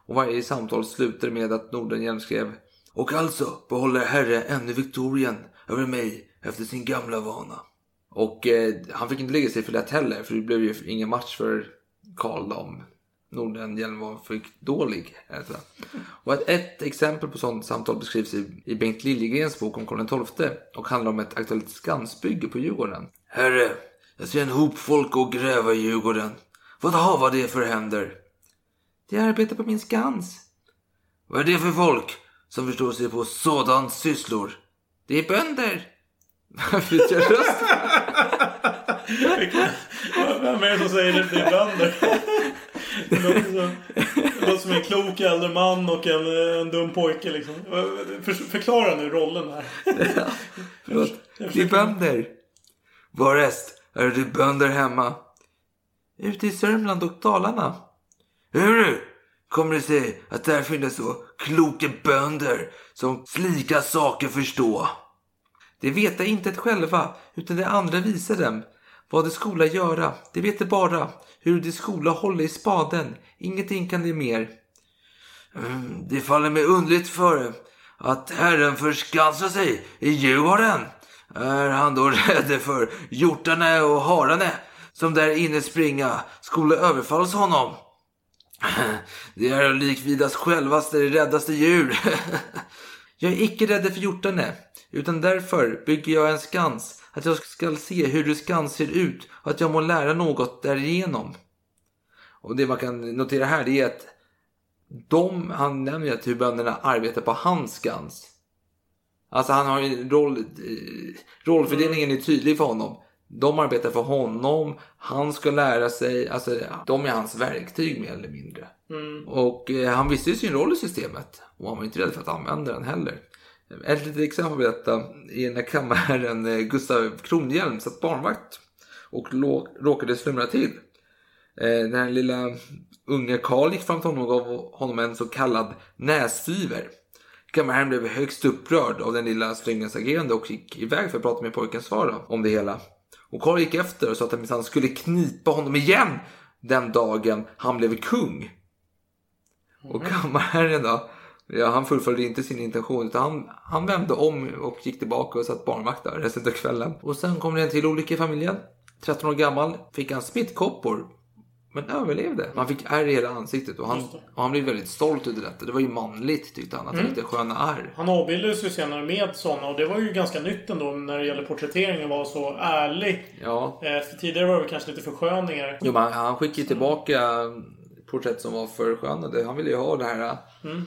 Och varje samtal slutade med att Nordenhjelm skrev Och alltså behåller Herre ännu Viktorien över mig efter sin gamla vana. Och eh, han fick inte lägga sig för lätt heller för det blev ju ingen match för Karl om Nordenhjelm var för dålig. Alltså. Och ett, ett exempel på sådant samtal beskrivs i, i Bengt Liljegrens bok om Karl XII och handlar om ett aktuellt Skansbygge på Djurgården. Herre, jag ser en hop folk och gräva i Djurgården. Vad har det för händer? De arbetar på min skans. Vad är det för folk som förstår sig på sådant sysslor? Det är bönder. *laughs* Vilken röst! Vem är det som säger det? Det är bönder. Det låter, som, det låter som en klok äldre man och en, en dum pojke liksom. För, förklara nu rollen här. Ja, Det är bönder. Varest, är det bönder hemma? Ute i Sörmland och Dalarna. Hur kommer det sig att där finns så kloka bönder som slika saker förstå? De veta inte själva, utan det andra visar dem. Vad de skola göra, det vet de bara. Hur de skola hålla i spaden, ingenting kan de mer. Mm, Det faller mig underligt för att Herren förskansar sig i Djurgården. Är han då *laughs* rädd för hjortarna och hararna som där inne springa skola överfalls honom? *clears throat* Det är likvidas självaste räddaste djur. *laughs* Jag är icke rädd för hjortarna, utan därför bygger jag en skans, att jag skall se hur skans ser ut och att jag må lära något därigenom. Och det man kan notera här det är att de, han nämner att hur bönderna arbetar på hans skans. Alltså han har ju en roll, eh, rollfördelningen är tydlig för honom. De arbetar för honom, han ska lära sig, alltså de är hans verktyg mer eller mindre. Mm. Och eh, han visste ju sin roll i systemet och han var inte rädd för att använda den heller. Ett litet exempel på detta är när kammarherren eh, Gustav Kronhjelm satt barnvakt och råkade slumra till. Eh, Den här lilla unge Karl gick fram till honom och gav honom en så kallad nässyver. Kammarherren blev högst upprörd av den lilla slyngens agerande och gick iväg för att prata med pojkens far om det hela. Och Karl gick efter och sa att han minsann skulle knipa honom igen den dagen han blev kung. Och kammarherren då, ja, han fullföljde inte sin intention utan han, han vände om och gick tillbaka och satt barnvakt där resten av kvällen. Och sen kom det en till olycka i familjen. 13 år gammal fick han smittkoppor. Men överlevde. Man fick ärr i hela ansiktet och han, och han blev väldigt stolt över detta. Det var ju manligt tyckte han, att han Mm. hade sköna ärr. Han avbildades ju senare med sådana och det var ju ganska nytt ändå när det gäller porträtteringen var så ärlig. Ja. Eh, För tidigare var det kanske lite försköningar. Jo, men han, han skickade ju tillbaka porträtt som var förskönade. Han ville ju ha det här Mm.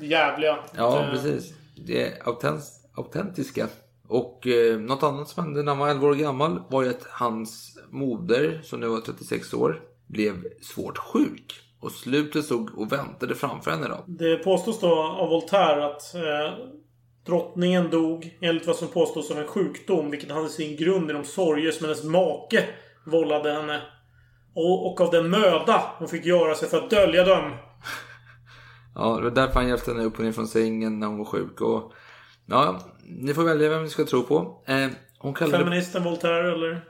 Jävliga. Ja, Eh, precis. Det är autent- autentiska. Och eh, något annat som hände när han var 11 år gammal var ju att hans moder, som nu var 36 år, blev svårt sjuk. Och slutet stod och väntade framför henne då. Det påstås då av Voltaire att eh, drottningen dog enligt vad som påstås av en sjukdom vilket hade sin grund i de sorger som hennes make vållade henne. Och, och av den möda hon fick göra sig för att dölja dem. Ja, det var därför han hjälpte henne upp och ner från sängen när hon var sjuk. Och, ja, ni får välja vem ni ska tro på. Eh, hon kallade... Feministen Voltaire eller?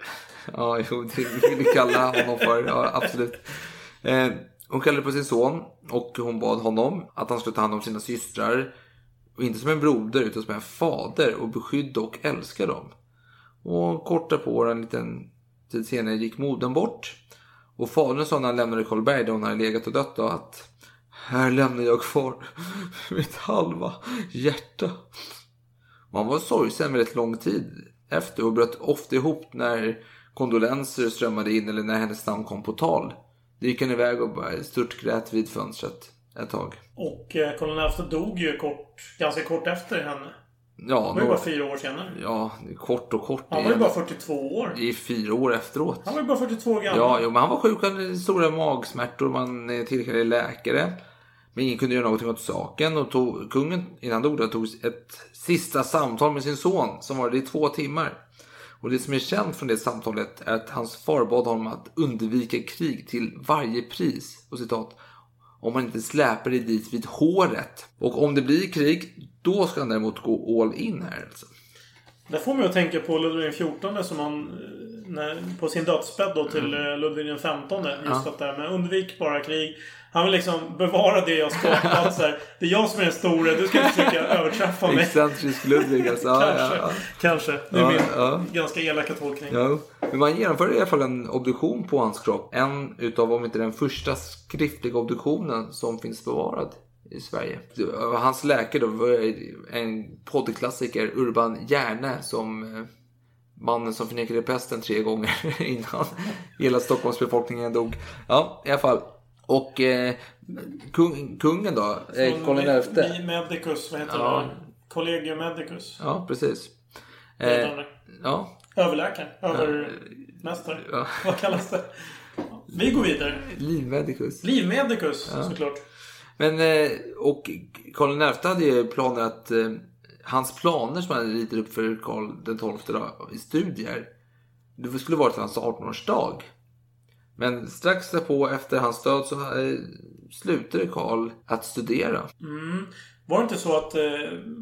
Ja, jo, det vill vi kalla honom för. Ja, absolut. Eh, Hon kallade på sin son och hon bad honom att han skulle ta hand om sina systrar. Och inte som en broder utan som en fader och beskydda och älska dem. Och kort därpå, en liten tid senare, gick modern bort. Och fadern sa när han lämnade Karlberg där hon hade legat och dött då att här lämnar jag kvar mitt halva hjärta. Man var sorgsen väldigt lång tid efter och bröt ofta ihop när kondolenser strömmade in eller när hennes namn kom på tal. Det gick hon iväg och bara störtgrät vid fönstret ett tag. Och eh, Karl dog ju kort, ganska kort efter henne. Ja, Det var ju bara fyra år senare. ja kort och kort. Han var ju bara 42 år. I fyra år efteråt. Han var ju bara 42 år gammal. Ja, jo, men han var sjuk. Han hade stora magsmärtor. Man eh, tillkallade läkare. Men ingen kunde göra någonting åt saken. Och tog, kungen, innan han dog, tog ett sista samtal med sin son som var i två timmar. Och det som är känt från det samtalet är att hans far bad honom att undvika krig till varje pris. Och citat. Om han inte släpar dig dit vid håret. Och om det blir krig, då ska han däremot gå all in här. Alltså. Det får mig att tänka på Ludvig XIV som han eh, när, på sin dödsbädd då till Mm. eh, Ludvig XV. Just att det här med undvik bara krig. Han vill liksom bevara det jag skapat. så här. Det är jag som är den store. Du ska försöka *laughs* överträffa mig. Excentrisk Ludvig alltså. Ja, Kanske. ja, ja. Kanske. Det är Ja, min ja. ganska elaka tolkning. Ja, men man genomförde i alla fall en obduktion på hans kropp. En utav, om inte den första skriftliga obduktionen som finns bevarad i Sverige. Hans läkare då var en poddklassiker, Urban Järne, som eh, mannen som förnekade pesten tre gånger *laughs* innan hela Stockholms befolkningen dog. Ja, i alla fall. Och eh, kung, kungen då, eh, Karl XI. Me- Medicus, vad heter Ja. det? Collegium Medicus. Ja, precis. Eh, ja, Överläkare? Övermästare? Ja. Vad kallas det? Vi går vidare. Livmedicus. Livmedicus, såklart. Men, eh, och Karl XI hade ju planer att eh, hans planer som han hade ritat upp för Karl XII då, i studier. Det skulle vara till hans 18-årsdag. Men strax därpå efter hans död så eh, slutade Karl att studera. Mm. Var det inte så att,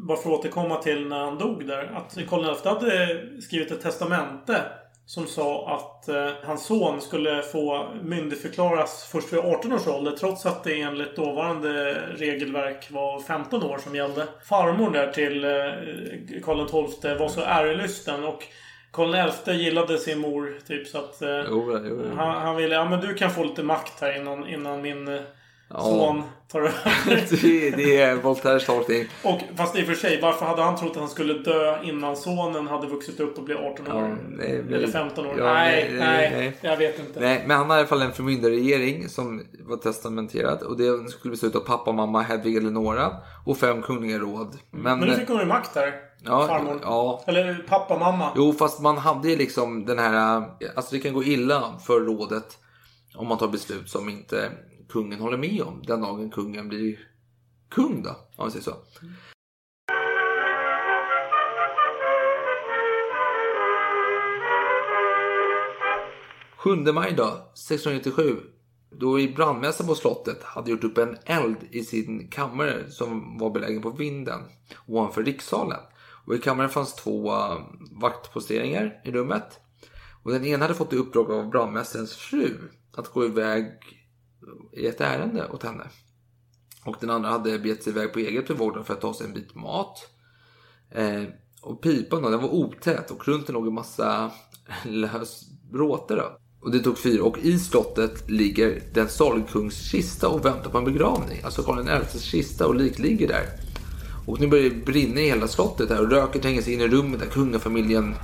bara för att återkomma till när han dog där, att Karl XI hade skrivit ett testamente som sa att eh, hans son skulle få myndigförklaras först vid 18 års ålder trots att det enligt dåvarande regelverk var 15 år som gällde. Farmor där till eh, Karl XII var så ärelysten och Karl XI gillade sin mor typ så att eh, Jo, jo, jo. han, han ville, ja men du kan få lite makt här innan, innan min eh, Ja. son tar *laughs* över. det, det är Voltaires tolkning. Och fast i och för sig, varför hade han trott att han skulle dö innan sonen hade vuxit upp och blivit 18 år? Ja, nej, Eller 15 år? Ja, nej, nej, nej. Jag vet inte. Nej, men han har i alla fall en förmyndarregering som var testamenterad. Och det skulle bestå av pappa, mamma, Hedvig Eleonora och fem kungliga råd. Men, Men nu fick hon ju makt här. ja, farmor. ja, Eller pappa, mamma. Jo, fast man hade ju liksom den här... Alltså det kan gå illa för rådet om man tar beslut som inte kungen håller med om. Den dagen kungen blir kung då, om man säger så. Sjunde maj då, 1697. Då i brandmästaren på slottet hade gjort upp en eld i sin kammare som var belägen på vinden ovanför rikssalen. Och i kammaren fanns två uh, vaktposteringar i rummet. Och den ena hade fått i uppdrag av brandmästarens fru att gå iväg i ett ärende åt henne. Och den andra hade begett sig iväg på eget bevåg för att ta sig en bit mat. Eh, och pipan då, den var otät och runt den låg en massa *laughs* lös bråte då. Och det tog fyra. Och i slottet ligger den sorgkungs kista och väntar på en begravning. Alltså Karl XIs kista och lik ligger där. Och nu börjar det brinna i hela slottet här och röken tränger sig in i rummet där kungafamiljen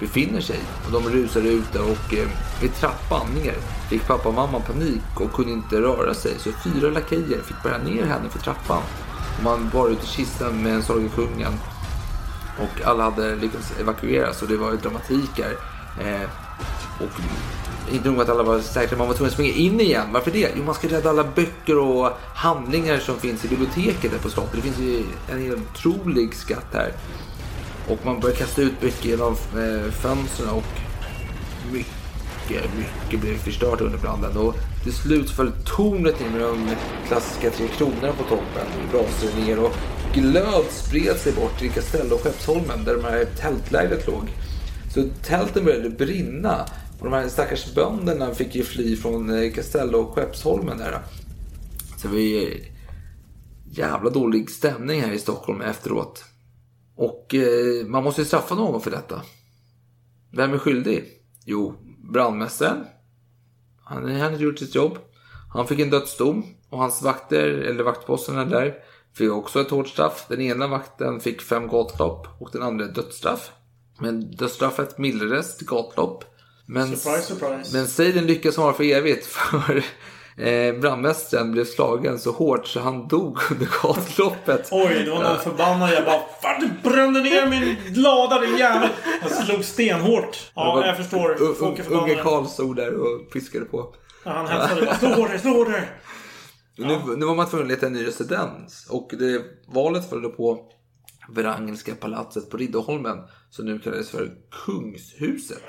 befinner sig. Och de rusar ut där och eh, vid trappan ner fick pappa och mamma panik och kunde inte röra sig. Så fyra lakejer fick bära ner henne för trappan. Och man bar ut i kistan med Sorgekungen. Och alla hade lyckats evakueras och det var ju dramatik här. Eh, och inte nog med att alla var säkra, man var tvungen att springa in igen. Varför det? Jo, man ska rädda alla böcker och handlingar som finns i biblioteket där på slottet. Det finns ju en helt otrolig skatt här. Och man börjar kasta ut mycket genom eh, fönstren och mycket, mycket blev förstört under branden. Och till slut föll tornet ner med de klassiska tre kronorna på toppen. Rasade ner och glöd spred sig bort till Castello och Skeppsholmen där de här tältlägret låg. Så tälten började brinna. Och de här stackars bönderna fick ju fly från Kastell Castello och Skeppsholmen där. Så det var eh, jävla dålig stämning här i Stockholm efteråt. Och eh, man måste straffa någon för detta. Vem är skyldig? Jo, brandmästaren. Han, han hade gjort sitt jobb. Han fick en dödsdom och hans vakter, eller vaktposterna där, fick också ett hårt straff. Den ena vakten fick fem gatlopp och den andra dödsstraff. Men dödsstraffet mildrades till gatlopp. Men, Surprise, surprise. men säg den lycka som var för evigt. *laughs* För eh, brandmästaren blev slagen så hårt så han dog under gatloppet. *laughs* Oj, det var någon förbannad jag bara Fan du brände ner min lada din jävel! Jag slog stenhårt. Ja, jag förstår. Unge. Karl stod där och piskade på. Ja, han hälsade bara, slå hårdare, slå hårdare! Nu, nu var man tvungen att leta en ny residens och det, valet föll då på Wrangelska palatset på Riddarholmen som nu kallades för Kungshuset.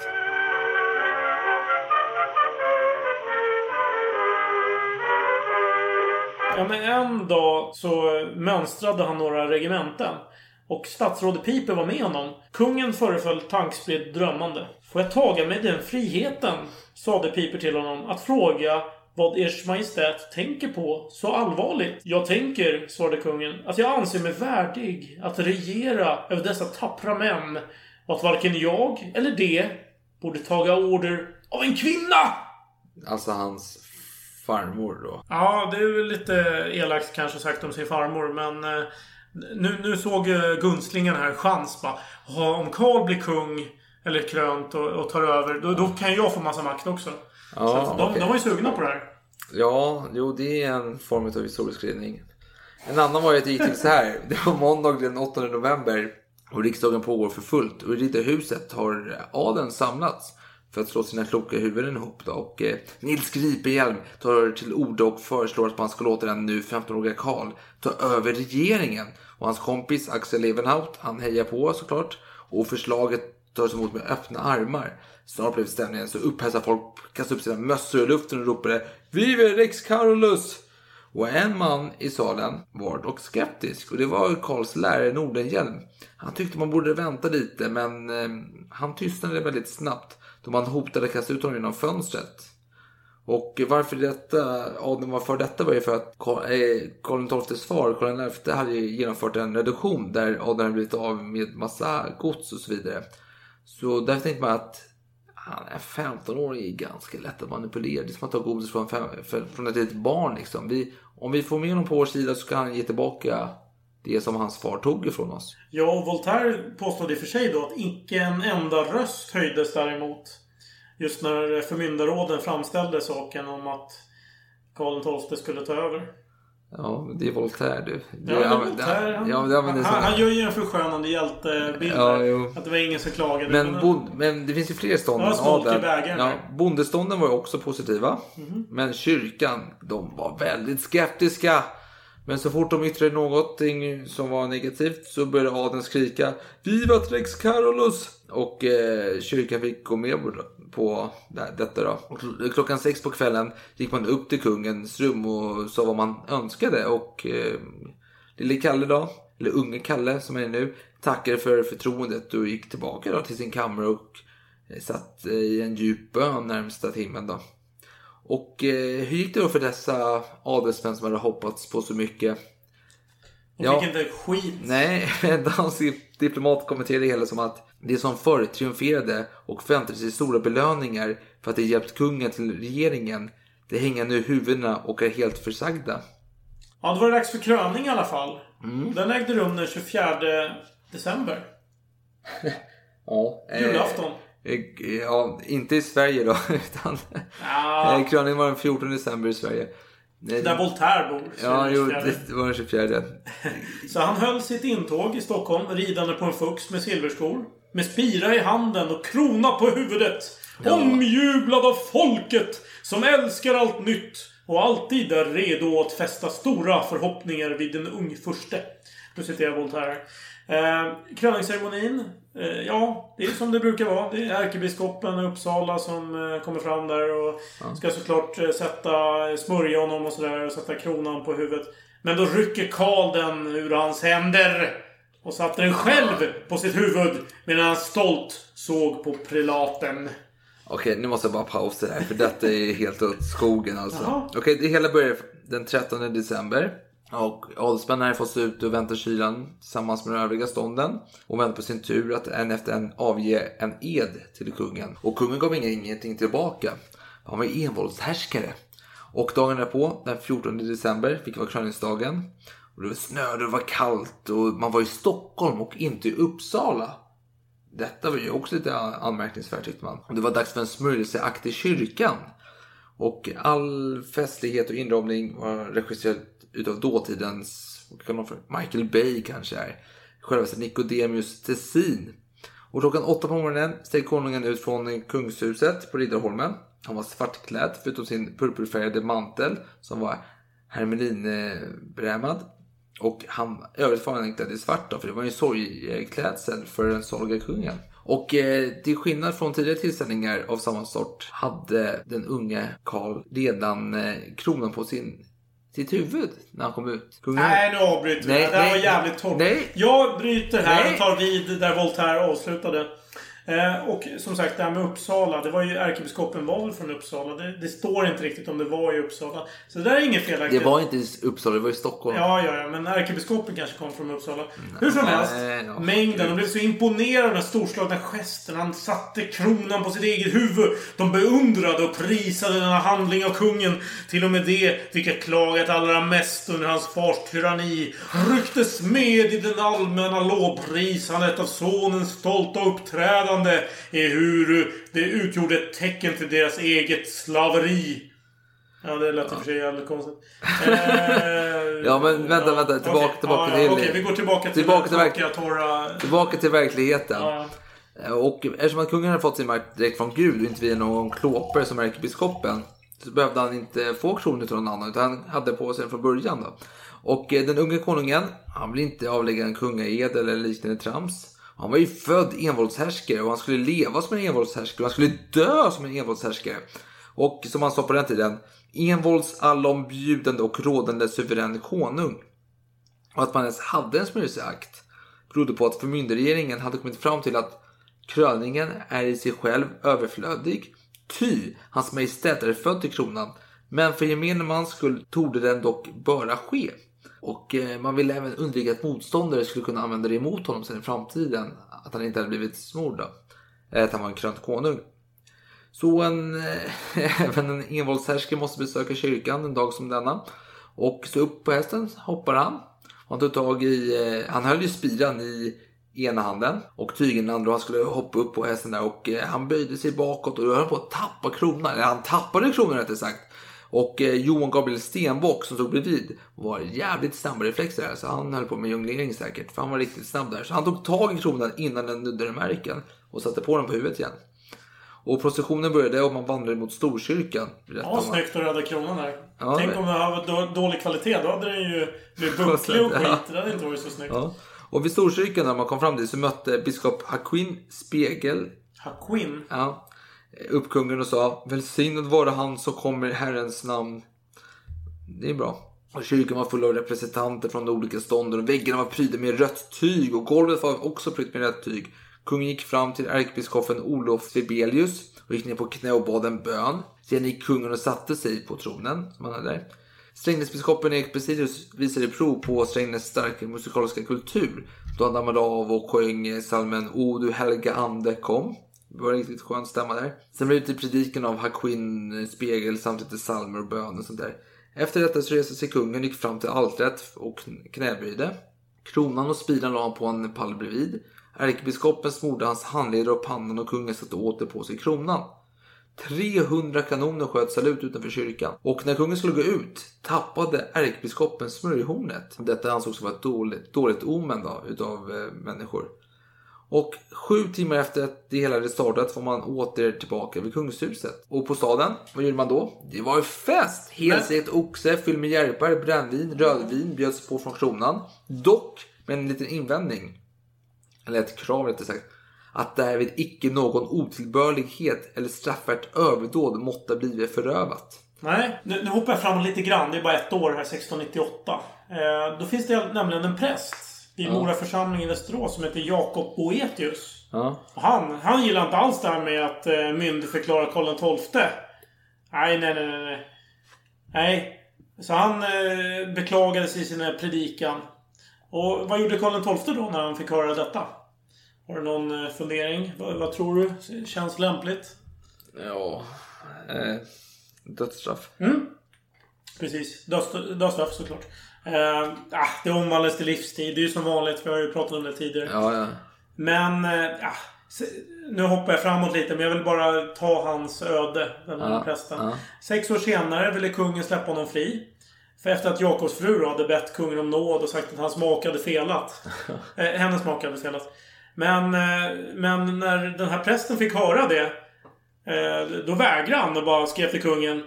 Ja, men en dag så mönstrade han några regementen. Och statsrådet Piper var med honom. Kungen föreföll tankspridd drömmande. Får jag taga mig den friheten, sade Piper till honom, att fråga vad Ers Majestät tänker på så allvarligt. Jag tänker, svarade kungen, att jag anser mig värdig att regera över dessa tappra män och att varken jag eller de borde taga order av en kvinna! Alltså hans farmor då. Ja, det är väl lite elakt kanske sagt om sin farmor, men eh, nu, nu såg Gunslingen här chans bara. "Ja, Om Karl blir kung eller krönt och, och tar över, då, då kan jag få massa makt också. Ja, så de, okej. de var ju sugna på det här. Ja, jo det är en form av historieskrivning. En annan var ju att det gick till så här. *laughs* Det var måndag den 8 november och riksdagen pågår för fullt. Och i Riddarhuset har adeln samlats för att slå sina kloka huvuden ihop. Då. Och eh, Nils Gripehjelm tar till orda och föreslår att man ska låta den nu 15-åriga Karl ta över regeringen. Och hans kompis Axel Levenhaut, han hejar på såklart. Och förslaget tas emot med öppna armar. Snart blev stämningen så upphetsad folk kastade upp sina mössor i luften och ropade Vive Rex Carolus! Och en man i salen var dock skeptisk och det var Karls lärare Nordenhjelm. Han tyckte man borde vänta lite men eh, han tystnade väldigt snabbt då man hotade att kasta ut honom genom fönstret. Och varför detta, adeln var för detta var ju för att eh, Karl XIIs far, Karl XI, hade ju genomfört en reduktion där adeln hade blivit av med massa gods och så vidare. Så därför tänkte man att han är 15 år är ganska lätt att manipulera. Det är som att ta godis från, fem, från ett litet barn. Liksom. Vi, om vi får med honom på vår sida så kan han ge tillbaka det som hans far tog ifrån oss. Ja, och Voltaire påstod i och för sig då att icke en enda röst höjdes däremot. Just när förmyndarråden framställde saken om att Karl XII skulle ta över. Ja, men det är Voltaire du. Det, Ja, det är Voltaire. Han, ja, men det använder han, han gör ju en förskönande hjältebild. Ja, jo. Att det var ingen som klagade. Men, utan- bond, men det finns ju fler stånd Ja, Ja, bondestånden var ju också positiva. Mhm. Men kyrkan, de var väldigt skeptiska. Men så fort de yttrade någonting som var negativt så började adeln skrika Vivat Rex Carolus! Och eh, kyrkan fick gå med på- det- detta då. Och klockan sex på kvällen gick man upp till kungens rum och sa vad man önskade. Och eh, lille Kalle då, eller unge Kalle som är nu, tackade för förtroendet och gick tillbaka då till sin kammare och eh, satt i en djup bön närmsta timmen då. Och eh, hur gick det då för dessa adelsmän som hade hoppats på så mycket? De fick inte skit. Nej, *laughs* dansk diplomat kommenterade det hela som att det som förr triumferade och förväntade sig stora belöningar för att det hjälpt kungen till regeringen, det hänger nu huvudena och är helt försagda. Ja, då var det dags för kröning i alla fall. Mm. Den ägde rum den 24 december. *laughs* Ja, Julafton. Eh, ja, inte i Sverige då, *laughs* utan Ja. eh, kröningen var den 14 december i Sverige. Där Voltaire bor. Ja, jo, 24. det var den 24. Så han höll sitt intåg i Stockholm ridande på en fux med silverskor. Med spira i handen och krona på huvudet. Omjublad av folket som älskar allt nytt och alltid är redo att fästa stora förhoppningar vid en ung furste. Nu citerar jag Voltaire. Eh, kröningsceremonin. Eh, ja, det är som det brukar vara. Det är ärkebiskopen i Uppsala som eh, kommer fram där och ska såklart eh, sätta, smörja honom och sådär och sätta kronan på huvudet. Men då rycker Karl den ur hans händer och satte den själv på sitt huvud medan han stolt såg på prelaten. Okej, nu måste jag bara pausa här för detta är helt åt skogen alltså. Okej, det hela börjar, den 13 december. Och adelsmännen hade fått stå ute och vänta kylan tillsammans med de övriga stånden. Och väntar på sin tur att en efter en avge en ed till kungen. Och kungen gav ingenting tillbaka. Han var ju envåldshärskare. Och dagen därpå, den 14 december, fick vara kröningsdagen. Och det var snö, det var kallt och man var i Stockholm och inte i Uppsala. Detta var ju också lite anmärkningsvärt tyckte man. Det var dags för en smörjelseakt i kyrkan. Och all festlighet och inramning var regisserad utav dåtidens, vad kan man för, Michael Bay kanske är. Självaste Nicodemus Tessin. Och klockan åtta på morgonen steg konungen ut från kungshuset på Riddarholmen. Han var svartklädd förutom sin purpurfärgade mantel som var hermelinbrämad. Och han övrigt var han klädd i svart då, för det var ju sorgklädsel för den saliga kungen. Och eh, till skillnad från tidigare tillställningar av samma sort hade den unge Karl redan eh, kronan på sin sitt huvud när han kom ut. Kungen... Nej, nu avbryter vi. Det här var jävligt torrt. Jag bryter här Nej. och tar vid där Voltaire avslutade. Eh, och som sagt, det här med Uppsala. Det var ju ärkebiskopen var väl från Uppsala. Det, det står inte riktigt om det var i Uppsala. Så det där är inget Det felaktigt. var inte i Uppsala, det var i Stockholm. Ja, ja, ja. Men ärkebiskopen kanske kom från Uppsala. Hur som helst. Nej, ja. Mängden. De blev så imponerade av den storslagna gesten. Han satte kronan på sitt eget huvud. De beundrade och prisade denna handling av kungen. Till och med det vilka klagat allra mest under hans fars tyranni rycktes med i den allmänna lovprisandet av sonens stolta uppträdande ehuru det utgjorde ett tecken till deras eget slaveri. Ja, det lät i och för sig jävligt konstigt. *laughs* Eh, Ja, men vänta, vänta. Tillbaka- okej. tillbaka ja, till- Okej, vi går tillbaka till tillbaka till verk- torra... Tillbaka till verkligheten. Ja, Och eftersom att kungen hade fått sin makt direkt från Gud och inte via någon klåpare som ärkebiskopen så behövde han inte få kronan till någon annan utan han hade på sig den från början. Då. Och eh, den unge konungen, han ville inte avlägga en kungaed eller liknande trams. Han var ju född envåldshärskare och han skulle leva som en envåldshärskare och han skulle dö som en envåldshärskare. Och som han sa på den tiden, envålds allombjudande och rådande suverän konung. Och att man ens hade en smörjelseakt berodde på att förmyndarregeringen hade kommit fram till att kröningen är i sig själv överflödig. Ty hans majestät är född till kronan. Men för gemene mans skull torde den dock böra ske. Och eh, man ville även undvika att motståndare skulle kunna använda det emot honom sen i framtiden. Att han inte hade blivit smord då. Eh, att han var en krönt konung. Så en, eh, *laughs* även en envåldshärskare måste besöka kyrkan en dag som denna. Och så upp på hästen hoppar han. Han tog tag i, han höll ju spiran i ena handen och tygen i den andra och han skulle hoppa upp på hästen där och han böjde sig bakåt och då höll han på att tappa kronan, eller han tappade kronan rättare sagt. Och eh, Johan Gabriel Stenbock som stod bredvid var jävligt snabba reflexer här, så han höll på med jonglering säkert för han var riktigt snabb där. Så han tog tag i kronan innan den nuddade marken och satte på den på huvudet igen. Och processionen började och man vandrade mot Storkyrkan. Ja, snyggt att rädda kronan där. Ja, Tänk men- om det här var då- dålig kvalitet. Då hade den ju blivit *laughs* bucklig och skit. Ja. Det hade inte varit så snyggt. Ja. Och vid Storkyrkan när man kom fram dit så mötte biskop Haquin Spegel Haquin. ja, upp kungen och sa Välsignad vare han som kommer i Herrens namn. Det är bra. Och kyrkan var full av representanter från de olika stånden och väggarna var prydda med rött tyg och golvet var också prytt med rött tyg. Kungen gick fram till ärkebiskopen Olof Sibelius och gick ner på knä och bad en bön. Sedan gick kungen och satte sig på tronen som han hade där. Strängnäsbiskopen Erik Besidius visade prov på Strängnäs starka musikaliska kultur då han dammade av och sjöng salmen O du helga ande kom. Det var en riktigt skön stämma där. Sen blev det till predikan av Haquin eh, Spegel samt lite psalmer och bön och sånt där. Efter detta så reste sig kungen, gick fram till altaret och knäböjde. Kronan och spiran la han på en pall bredvid. Ärkebiskopen smorde hans handleder och pannan och kungen satte åter på sig kronan. 300 kanoner sköt salut utanför kyrkan. Och när kungen skulle gå ut tappade ärkebiskopen smörjhornet. Detta ansågs vara ett dåligt, dåligt omen då, utav eh, människor. Och sju timmar efter att det hela hade startat var man åter tillbaka vid kungshuset. Och på staden, vad gjorde man då? Det var ju fest! Helstekt oxe fylld med järpar, brännvin, rödvin bjöds på från kronan. Dock med en liten invändning. Eller ett krav rättare sagt. Att därvid icke någon otillbörlighet eller straffvärt överdåd måtte blivit förövat. Nej, nu, nu hoppar jag fram lite grann. Det är bara ett år här, 1698. Eh, då finns det nämligen en präst i Ja. Mora församling i Västerås som heter Jakob Boetius. Ja. Han, han gillar inte alls det här med att eh, myndigförklara Karl XII. Nej, nej, nej, nej, nej. Nej. Så han eh, beklagade sig i sin predikan. Och vad gjorde Karl XII då när han fick höra detta? Har du någon eh, fundering? Vad, vad tror du? Känns lämpligt? Ja... Eh, dödsstraff. Mm. Precis. Döds- Dödsstraff såklart. Eh, ah, det omvandlades till livstid. Det är ju som vanligt. Vi har ju pratat om det tidigare. Ja, ja. Men... Eh, ah, nu hoppar jag framåt lite, men jag vill bara ta hans öde. Den här Ja, prästen. ja. Sex år senare ville kungen släppa honom fri. För efter att Jakobs fru hade bett kungen om nåd och sagt att hans make hade felat. *laughs* eh, hennes make hade felat. Men, eh, men när den här prästen fick höra det. Eh, då vägrade han och bara skrev till kungen.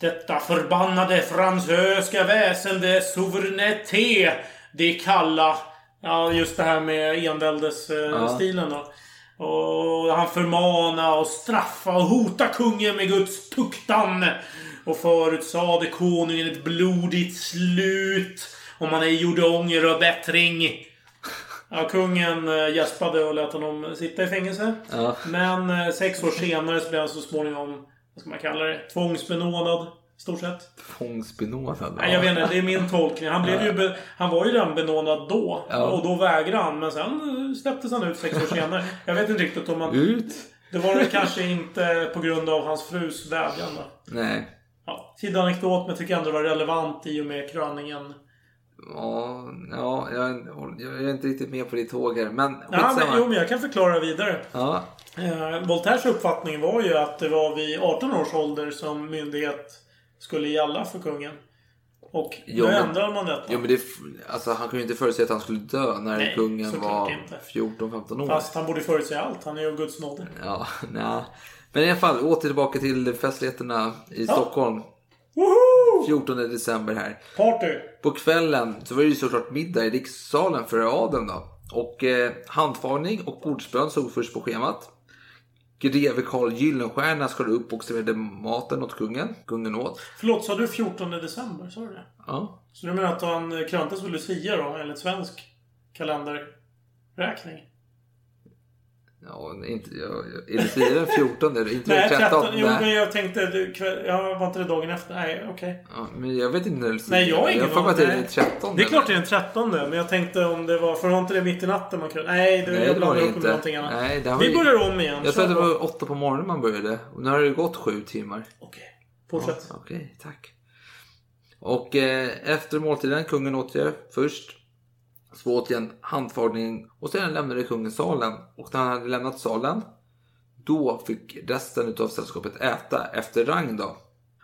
Detta förbannade fransöska väsende suveränitet. Det kalla. Ja, just det här med enväldesstilen då. Och han förmana och straffa och hota kungen med Guds tuktan. Och förutsade konungen ett blodigt slut. Om han ej gjorde ånger och bättring. Ja, kungen eh, gäspade och lät honom sitta i fängelse. Ja. Men eh, sex år senare så blev han så småningom, vad ska man kalla det, tvångsbenådad. Stort sett. Tvångsbenådad. Nej, jag vet inte. Det är min tolkning. Han, blev ju han var ju redan benådad då. Ja. Och då vägrade han. Men sen släpptes han ut sex år senare. Jag vet inte riktigt om han... Ut? Det var det kanske inte på grund av hans frus vädjan då. Nej. Ja, sidoanekdot, men jag tycker ändå det var relevant i och med kröningen. Ja, ja jag, jag är inte riktigt med på ditt tåg här. Men Ja, men, jo, men jag kan förklara vidare. Ja, Eh, Voltaires uppfattning var ju att det var vid 18 års ålder som myndighet skulle gälla för kungen. Och Jo, då ändrade man detta. jo, men det, alltså, han kunde ju inte förutse att han skulle dö när Nej, kungen var inte. 14-15 år. Fast han borde förutse allt. Han är ju Guds nåde. Ja, nej. Men i alla fall, åter tillbaka till festligheterna i Stockholm. Woho! 14 december här. Party! På kvällen så var det ju såklart middag i rikssalen för adeln då. Och eh, handfagning och bordsbön stod först på schemat. Greve Karl Gyllenstierna skar upp och serverade maten åt kungen. Kungen åt. Förlåt, sa du 14 december? Sa du det? Ja. Så du menar att han kröntes på Lucia då, enligt svensk kalenderräkning? Ja, inte, ja, är det Lucia den 14? Eller inte Nej, den 13. 13? Jo, men jag tänkte... Du, kväll, ja, var inte det dagen efter? Nej, okej. Ja, men jag vet inte när Lucia Nej, jag har ingen Jag bara att det är aning. den 13. Det är klart det är den 13 men jag tänkte om det var... För var inte det mitt i natten man kunde... Nej, det, Nej, jag det det upp med någonting annat. Nej, det Vi ju- börjar om igen. Jag tror att det var 8 på morgonen man började. Och nu har det gått 7 timmar. Okej, fortsätt. Ja, Okej, tack. Och eh, efter måltiden, kungen åt ju först. Så återigen handfagning och sedan lämnade kungen salen. Och när han hade lämnat salen, då fick resten av sällskapet äta efter rang då.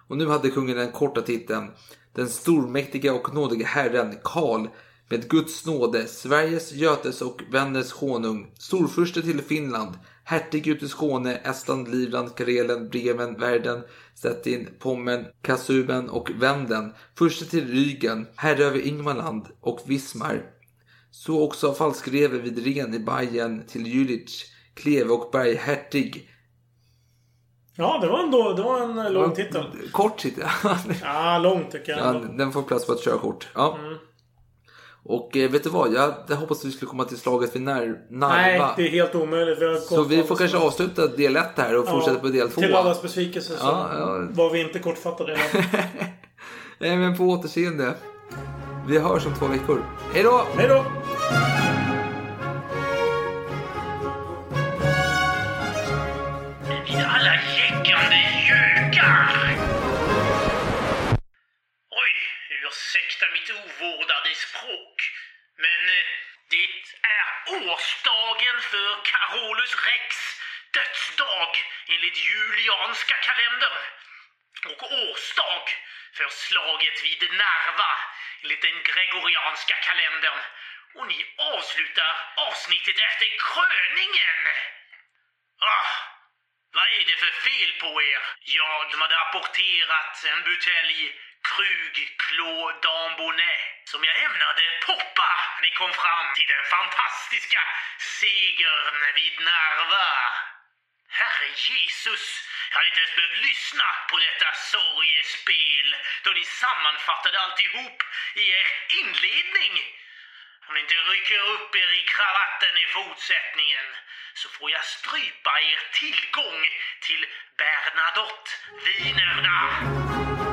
Och nu hade kungen den korta titeln Den stormäktiga och nådiga herren Karl med Guds nåde, Sveriges, Götes och vänners honung, storfurste till Finland, hertig ut i Skåne, Estland, Livland, Karelen, Bremen, Verden, Stettin, Pommern, Kasuben och Venden, furste till Rygen, herre över Ingmarland och Vismar, så också falskreve vid Ren i Bayern till Jülich, Kleve och Berghertig. Ja, det var ändå... Det var en eh, lång titel. Kort titel. *laughs* Ja, lång tycker jag. Ja, den får plats på ett körkort. Ja. Mm. Och eh, vet du vad? Jag hade hoppats att vi skulle komma till slaget vid Nar- Narva. Nej, det är helt omöjligt. Vi Så vi av- får kanske avsluta del 1 här och fortsätta på del 2. Till allas besvikelse så Ja, ja. var vi inte kortfattade. *laughs* Nej, men på återseende. Vi hörs om två veckor. Hej då! Hej då! Alla jäckande gökar! Oj, ursäkta mitt ovårdade språk. Men eh, det är årsdagen för Carolus Rex dödsdag enligt julianska kalendern. Och årsdag för slaget vid Narva enligt den gregorianska kalendern. Och ni avslutar avsnittet efter kröningen. Ah, vad är det för fel på er? Jag som hade apporterat en butelj Krug Clos d'Ambonnet som jag ämnade poppa när ni kom fram till den fantastiska segern vid Narva. Herre Jesus, hade inte ens behövt lyssna på detta sorgespel då ni sammanfattade alltihop i er inledning. Om ni inte rycker upp er i kravatten i fortsättningen så får jag strypa er tillgång till Bernadotte-vinerna.